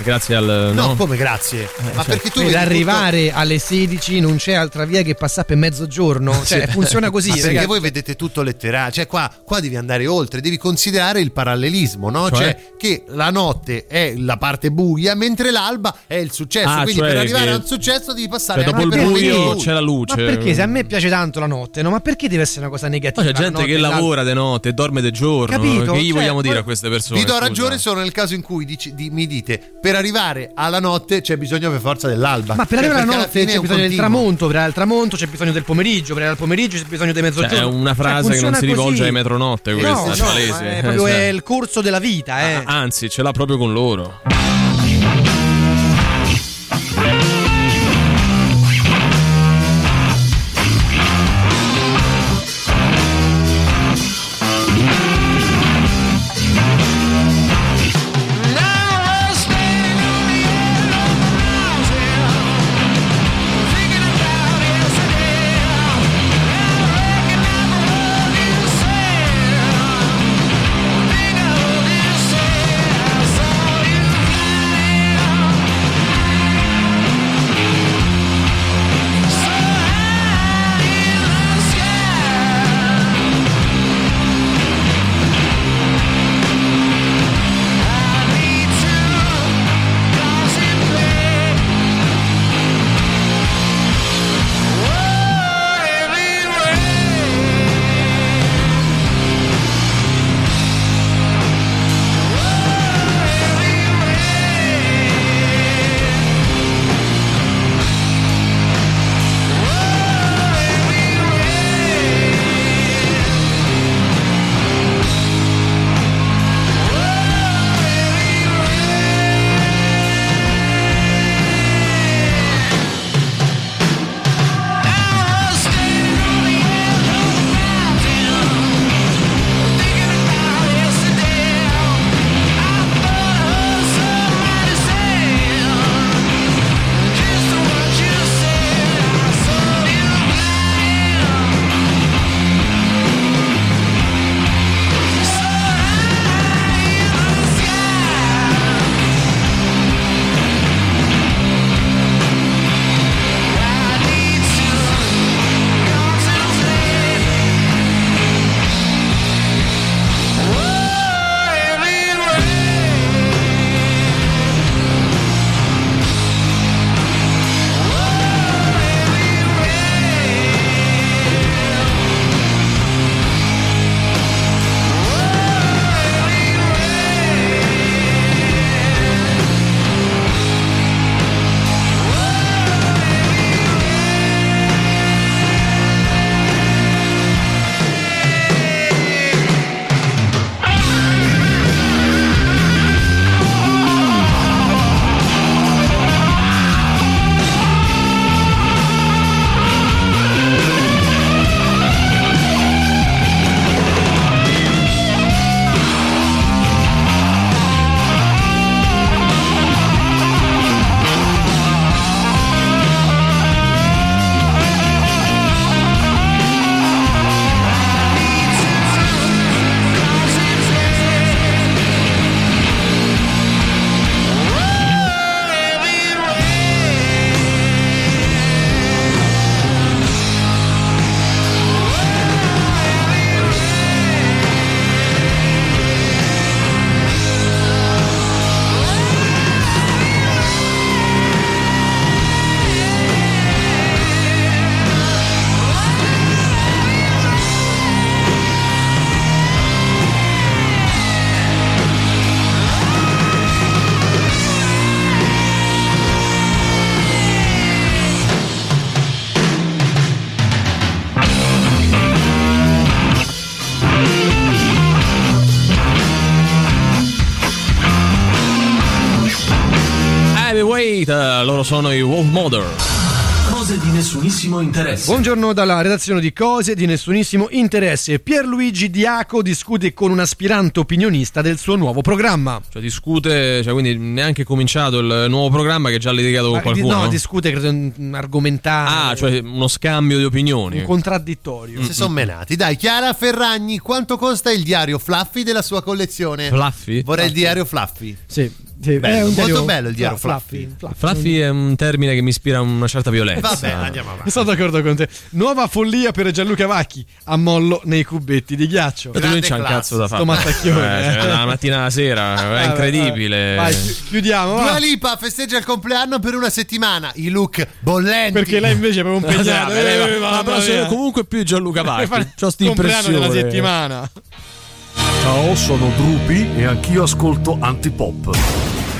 Grazie al... No, no? come grazie? Ma perché tu per arrivare alle 16 non c'è altra via che passare per mezzogiorno. Cioè, Sì. funziona così. Ma perché ragazzi. voi vedete tutto letterario, cioè qua, qua devi andare oltre, devi considerare il parallelismo, no? Cioè? Cioè, che la notte è la parte buia, mentre l'alba è il successo. Ah, Quindi cioè per arrivare che- al successo devi passare Cioè, dopo anche il per buio c'è la luce. Ma perché se a me piace tanto la notte, no? Ma perché deve essere una cosa Ma negativa? c'è gente la che notte l'alba? lavora di notte e dorme di giorno. Capito? Che gli Cioè, vogliamo poi- dire a queste persone? Vi do ragione solo nel caso in cui dici- di- mi dite per arrivare alla notte c'è bisogno per forza dell'alba. Ma per Cioè, arrivare alla perché alla notte fine è c'è bisogno del tramonto, per arrivare al tramonto c'è bisogno del pomeriggio, per arrivare al pomeriggio c'è bisogno del mezzogiorno. Cioè, è una Cioè, frase che non si rivolge così. ai metronotte questa, no, è no, palese. è Eh, proprio cioè. è il corso della vita, eh. Ah, Anzi, ce l'ha proprio con loro. Nessunissimo interesse. Buongiorno dalla redazione di Cose di nessunissimo interesse. Pierluigi Diaco discute con un aspirante opinionista del suo nuovo programma. Cioè discute, cioè quindi neanche cominciato il nuovo programma che è già litigato con qualcuno. no, discute credo argomentare. Ah, cioè uno scambio di opinioni. un contraddittorio. Si sono menati. Dai, Chiara Ferragni, quanto costa il diario Fluffy della sua collezione? Fluffy? Vorrei il diario Fluffy. Sì, sì, Bello, è un molto bello il diario Fla- Fluffy. Fluffy è un termine che mi ispira una certa violenza. Vabbè, andiamo avanti. Sono d'accordo con te. Nuova follia per Gianluca Vacchi. A mollo nei cubetti di ghiaccio. Tu non c'è un cazzo da fare. Sto mattacchione. Eh, cioè, dalla mattina alla sera, è incredibile. Vai, chi- chiudiamo. va. Dua Lipa festeggia il compleanno per una settimana. I look bollenti. Perché lei invece è proprio impegnata. Esatto, Eh, ma sono comunque più Gianluca Vacchi. C'ho sta compleanno della impressione. settimana. Ciao, sono Drupi e anch'io ascolto Antipop.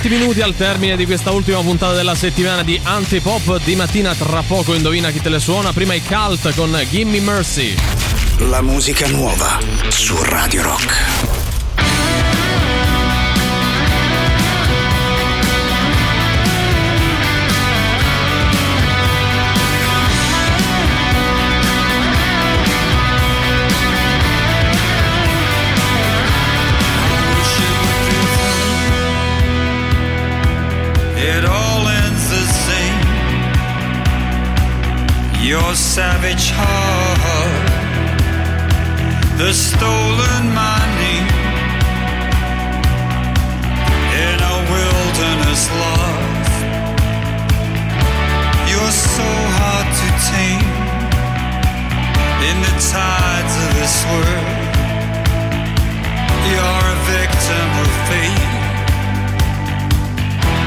20 minuti al termine di questa ultima puntata della settimana di Antipop. Di mattina tra poco indovina chi te le suona. Prima i cult con Gimme Mercy. La musica nuova su Radio Rock. savage heart, the stolen money in a wilderness love. You're so hard to tame in the tides of this world. You're a victim of fate.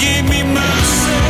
Give me mercy.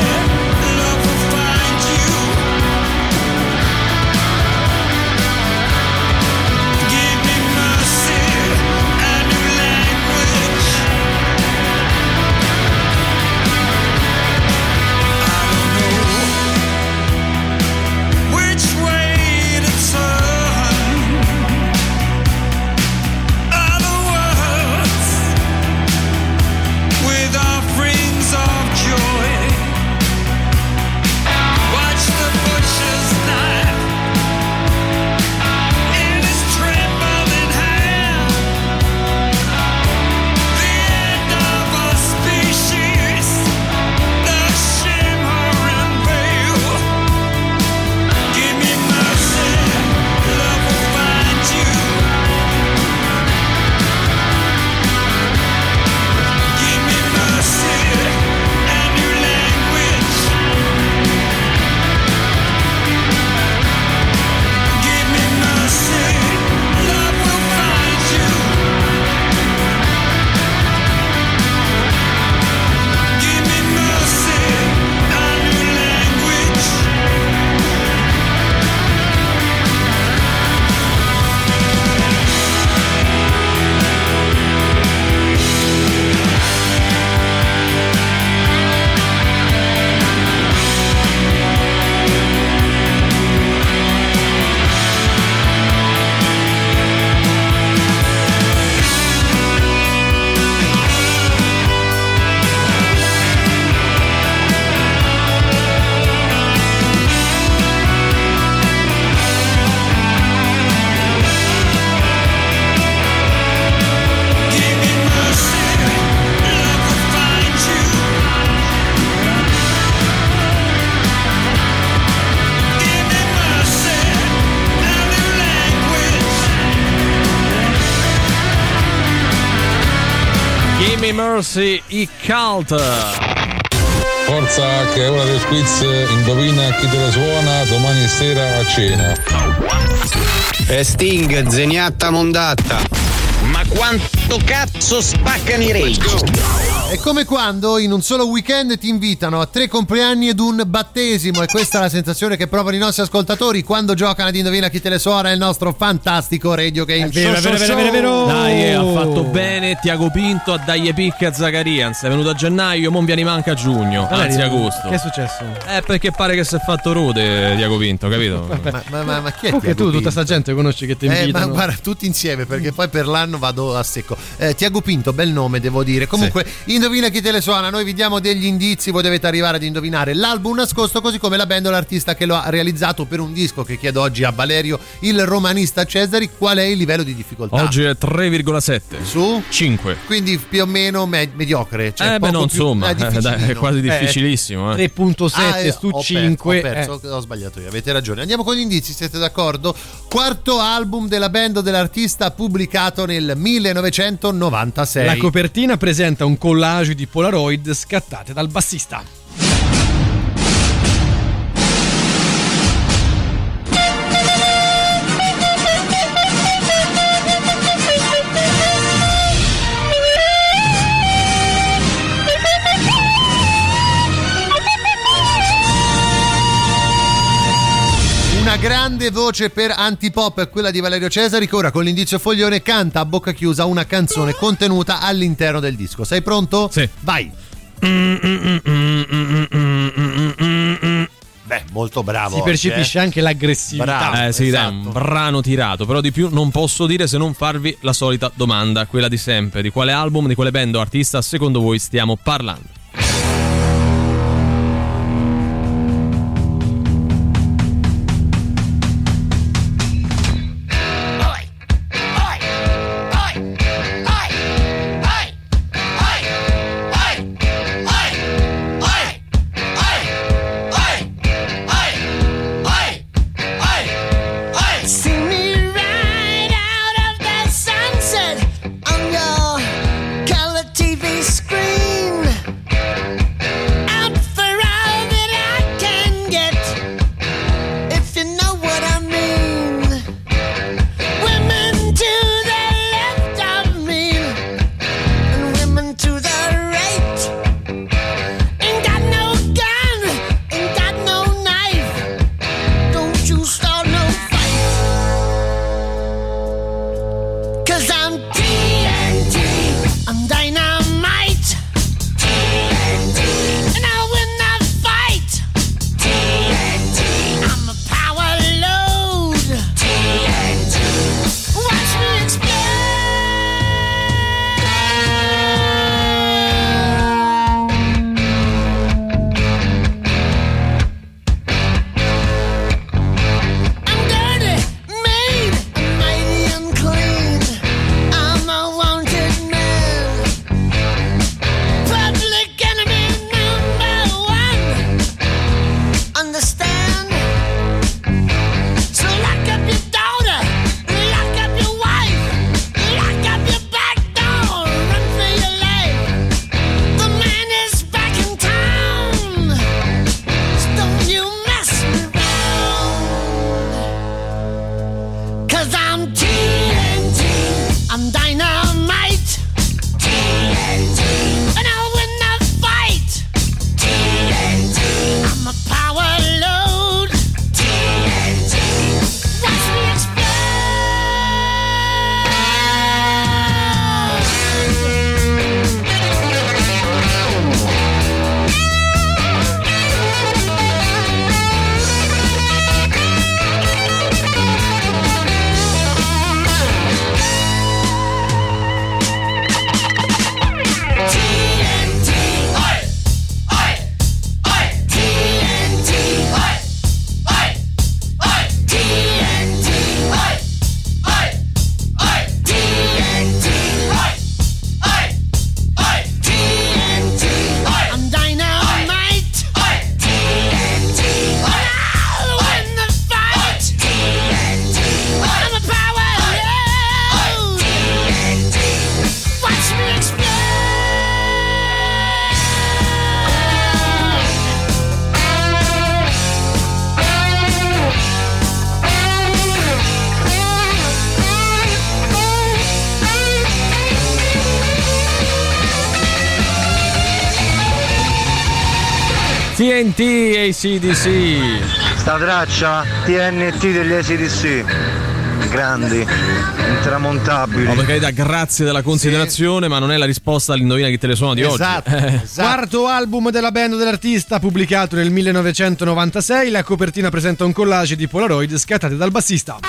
Mercy, i cult. Forza che è ora del quiz, indovina chi te la suona domani sera a cena. E Sting, zeniatta mondatta. Ma quanto cazzo spaccano i rage? È come quando in un solo weekend ti invitano a tre compleanni ed un battesimo e questa è la sensazione che provano i nostri ascoltatori quando giocano ad Indovina chi te le suona il nostro fantastico Radio Game vero, Show. è vero, vero, vero, show. è vero. Dai, eh, ha fatto bene Tiago Pinto a dagli picche a Zacarians. È venuto a gennaio, mon viene manca a giugno, Allora, anzi agosto. Che è successo? Eh, perché pare che si è fatto rude Tiago Pinto, capito? Ma, ma, ma, ma chi è Comunque Tiago tu, tutta sta gente conosci che ti Eh, ma invitano. guarda, tutti insieme perché poi per l'anno vado a secco. Eh, Tiago Pinto, bel nome, devo dire. Comunque, indovina chi te le suona. Noi vi diamo degli indizi. Voi dovete arrivare ad indovinare l'album nascosto, così come la band o l'artista che lo ha realizzato per un disco che chiedo oggi a Valerio, il romanista Cesari. Qual è il livello di difficoltà? Oggi è 3,7 su 5. Quindi più o meno me- mediocre. Cioè eh, beh, no, più- insomma, eh, eh, dai, è quasi difficilissimo. Eh. 3.7 Ah, eh, su ho perso, 5. ho, perso, ho sbagliato io, avete ragione. Andiamo con gli indizi, siete d'accordo? Quarto album della band o dell'artista pubblicato nel 1996. La copertina presenta un collage di Polaroid scattate dal bassista. Grande voce per antipop, quella di Valerio Cesari, che ora con l'indizio foglione canta a bocca chiusa una canzone contenuta all'interno del disco. Sei pronto? Sì. Vai. Beh, molto bravo. Si oggi, percepisce eh. anche l'aggressività. Bravo, Eh sì, dai, esatto. un brano tirato, però di più non posso dire se non farvi la solita domanda, quella di sempre, di quale album, di quale band o artista secondo voi stiamo parlando. ACDC. Sta traccia TNT degli ACDC. Grandi, intramontabili. No, per carità, grazie della considerazione, ma non è la risposta all'indovina chi te le suona di Esatto, oggi. Eh. Quarto album della band dell'artista pubblicato nel 1996, la copertina presenta un collage di Polaroid scattate dal bassista.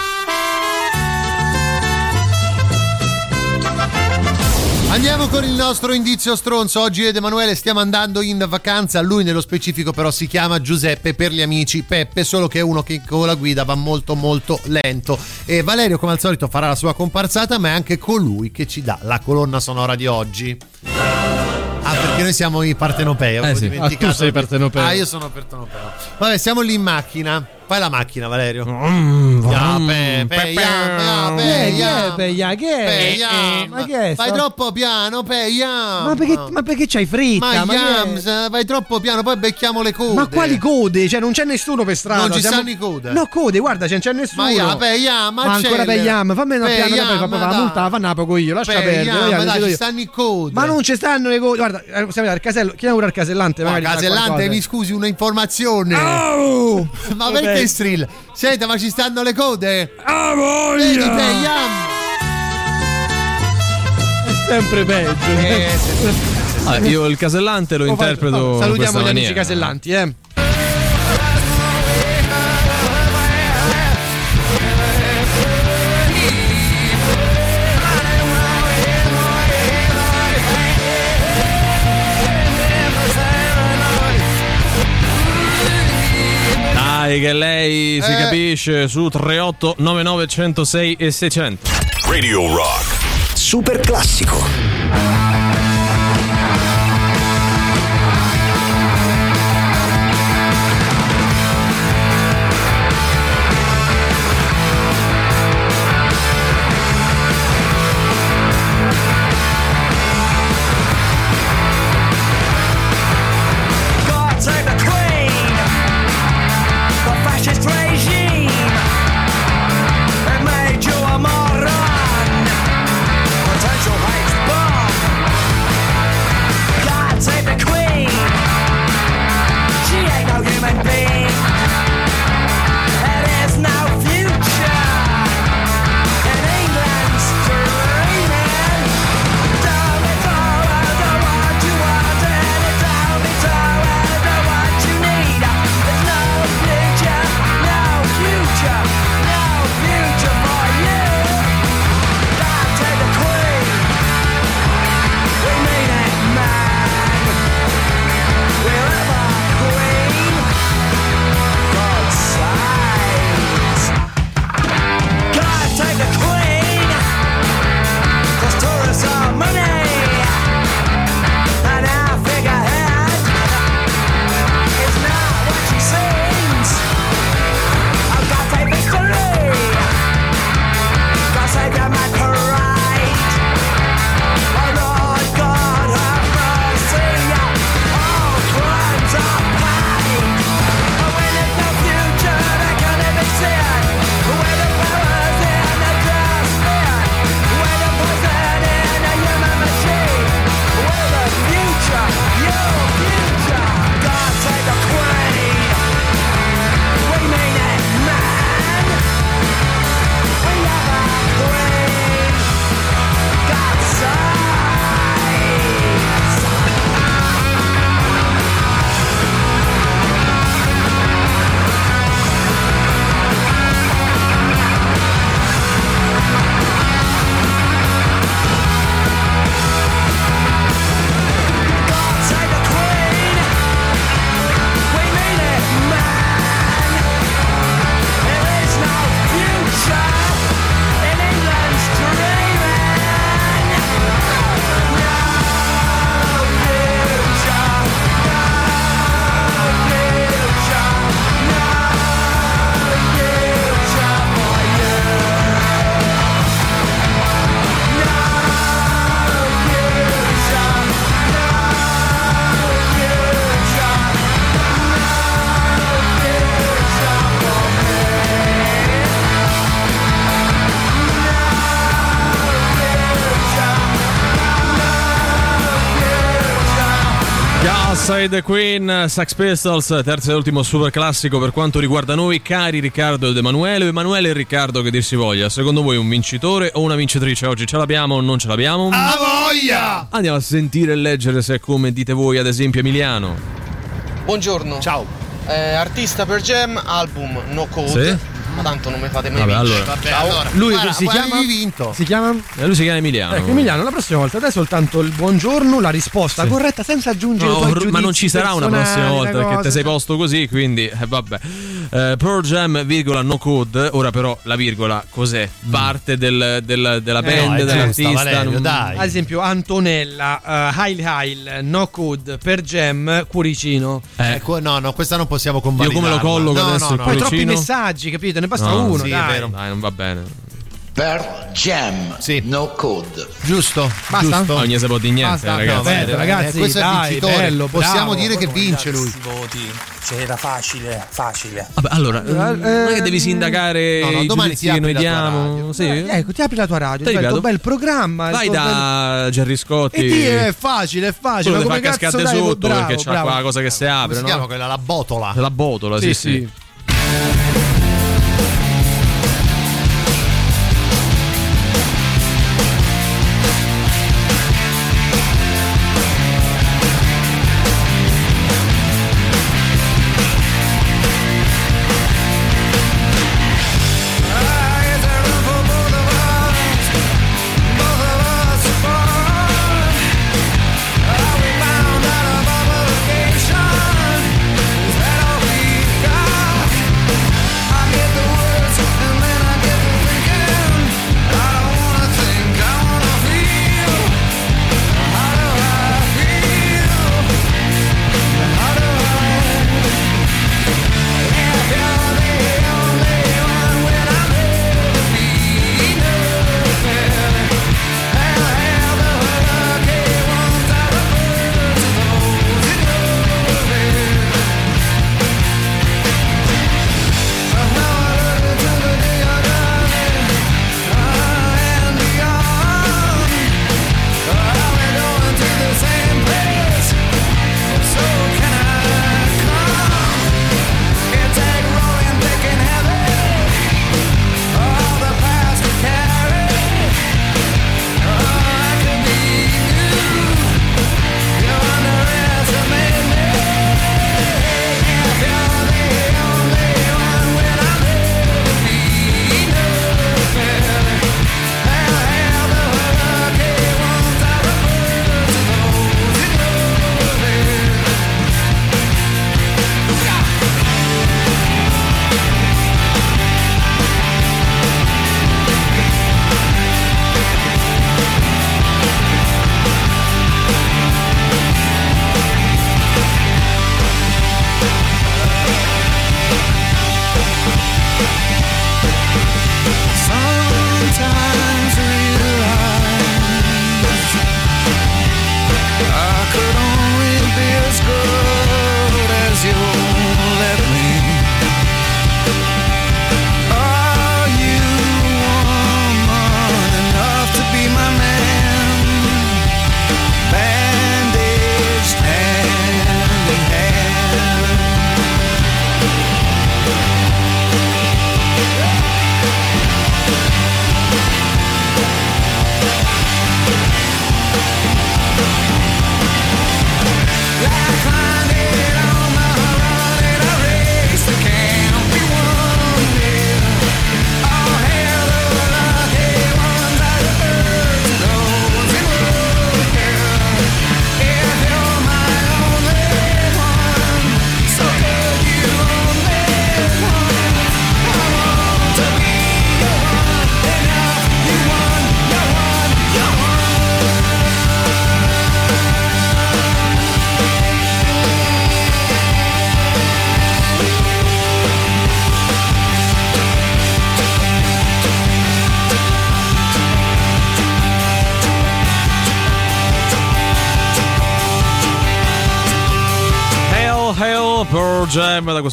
Andiamo con il nostro indizio stronzo. Oggi ed Emanuele stiamo andando in vacanza. Lui nello specifico però si chiama Giuseppe per gli amici Peppe, solo che è uno che con la guida va molto molto lento. E Valerio come al solito farà la sua comparsata, ma è anche colui che ci dà la colonna sonora di oggi. Ah, perché noi siamo i partenopei. Eh sì. Ah, tu sei partenopeo. Ah, io sono partenopeo. Vabbè, siamo lì in macchina. Fai la macchina, Valerio. Mm, Ya, pe, pe, pe- ya, pe, Eh, che ya. è, pe, ya, che è? Pe, ya. Eh, ma che è Vai sta- troppo piano, pe, ya. Ma perché, ma perché c'hai fretta? Ma, Ma, Yams, vai troppo piano, poi becchiamo le code. ma quali code? Cioè, non c'è nessuno per strada. Non ci siamo- stanno i code. No, code, guarda, c'è, c'è nessuno. Ma ya, pe, ya, ma Ma ancora Yam, fammi una Pe, piano, poi fa la multa, la pago io, lascia Pe, perdere. ma dai, ci stanno i code. Ma non ci stanno le code. Guarda, eh, possiamo andare al casello. Chiamiamo pure al casellante. Ma magari Casellante, mi scusi, una informazione. Oh! ma perché strill? Senta, ma ci stanno le code? Ah, voglia! Vedi, pe, Yam. Sempre peggio. Eh, Vabbè, io il casellante lo Oh, interpreto. oh, Salutiamo gli amici maniera. casellanti, eh. Dai, che lei si Eh. capisce su 38 99 106 e 600. Radio Rock. Super classico. Outside Queen, Sax Pistols, terzo e ultimo super classico per quanto riguarda noi, cari Riccardo ed Emanuele. Emanuele e Riccardo, che dir si voglia, secondo voi un vincitore o una vincitrice oggi? Ce l'abbiamo o non ce l'abbiamo? A voglia! Andiamo a sentire e leggere se è come dite voi, ad esempio Emiliano. Buongiorno. Ciao. artista per Jam, album No Code. Sì. Ma tanto non mi fate mai Vabbè, vincere. allora. Allora. Lui Guarda, si guarda, chiama? vinto. Si chiama? Eh, lui si chiama Emiliano. Ecco, Emiliano, la prossima volta dai soltanto il buongiorno, la risposta corretta senza aggiungere No, ma non ci sarà una prossima volta perché te sei posto così, quindi eh, vabbè. Eh, Pearl Jam, virgola, no code. Ora però la virgola cos'è? Parte del- del- della Eh, band, no, è giusta, dell'artista. Valerio, non- dai. Ad esempio Antonella, uh, Heil Heil, No Code, per Gem, Cuoricino. Eh, Ecco, no, no, questa non possiamo io convalidare. come lo colloco no, adesso no, no. Poi troppi messaggi, capito? Ne basta No, uno, sì, è dai. vero. Dai, non va bene. Per Jam, no code. Giusto, Basta? giusto. Non gli si può di niente, Basta, ragazzi. no, beh, Eh, ragazzi, questo è il dai, vincitore. bello, Possiamo bravo. dire che vince lui. voti. Cioè, era facile, facile. Vabbè, allora, Eh, non è che devi sindacare no, no, i domani giudizi ti che apri noi la tua diamo. radio. Sì. Eh, ecco, ti apri la tua radio, Ti fai il tuo ripeto. bel programma. Vai da Gerry Scotti. bel- E ti è facile, è facile. Quello ma fa come cazzo cascate dai, sotto bravo, perché c'ha bravo. quella cosa che si Come apre, si no? chiama quella? La botola. La botola, sì, Sì, sì.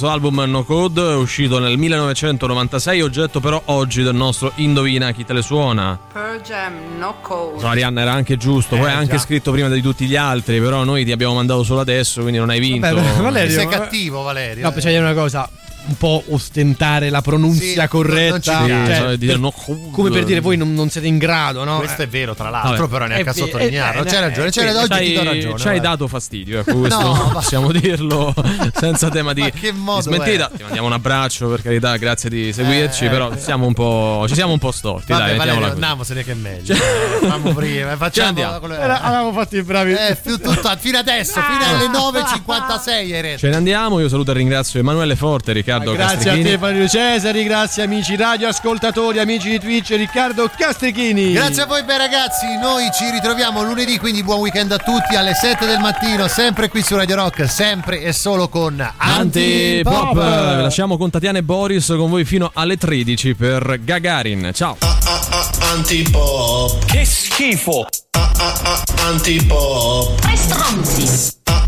Questo album No Code uscito nel 1996, oggetto però oggi del nostro Indovina chi te le suona. Pearl Jam, no code. Arianna era anche giusto, poi Eh, hai anche già. scritto prima di tutti gli altri, però noi ti abbiamo mandato solo adesso, quindi non hai vinto. Vabbè, Valerio, Sei ma- cattivo, Valerio. No, per dire una cosa. Un po' ostentare la pronuncia Sì, corretta. non ci. Cioè, Sì, dire per- no- come per dire voi non, non siete in grado, no? Questo Eh. è vero, tra l'altro, Vabbè. però neanche a Eh, sottolinearlo. eh, C'hai eh, ragione, eh, c'hai sì, oggi Ci ti do hai, ragione. ci hai dato fastidio, ecco, questo No, possiamo dirlo senza tema di, che modo di smentita. è? Ti mandiamo un abbraccio, per carità, grazie di seguirci, Eh, però eh. siamo un po', ci siamo un po' storti, Vabbè, dai, Valerio, così. andiamosene che è meglio. Eh, Fammo prima, facciamo andiamo. avevamo fatto i bravi. Eh, fino adesso, fino alle 9.56 hai retto. Ce ne andiamo, io saluto e ringrazio Emanuele Forte, Riccardo Grazie a Castrichini. te Valerio Cesari, grazie amici radio ascoltatori, amici di Twitch, Riccardo Castrichini. Grazie a voi bei ragazzi, noi ci ritroviamo lunedì, quindi buon weekend a tutti alle 7 del mattino, sempre qui su Radio Rock, sempre e solo con Antipop. Antipop. Vi lasciamo con Tatiana e Boris con voi fino alle 13 per Gagarin. Ciao. Antipop. Che schifo. Antipop. Tre stronzi.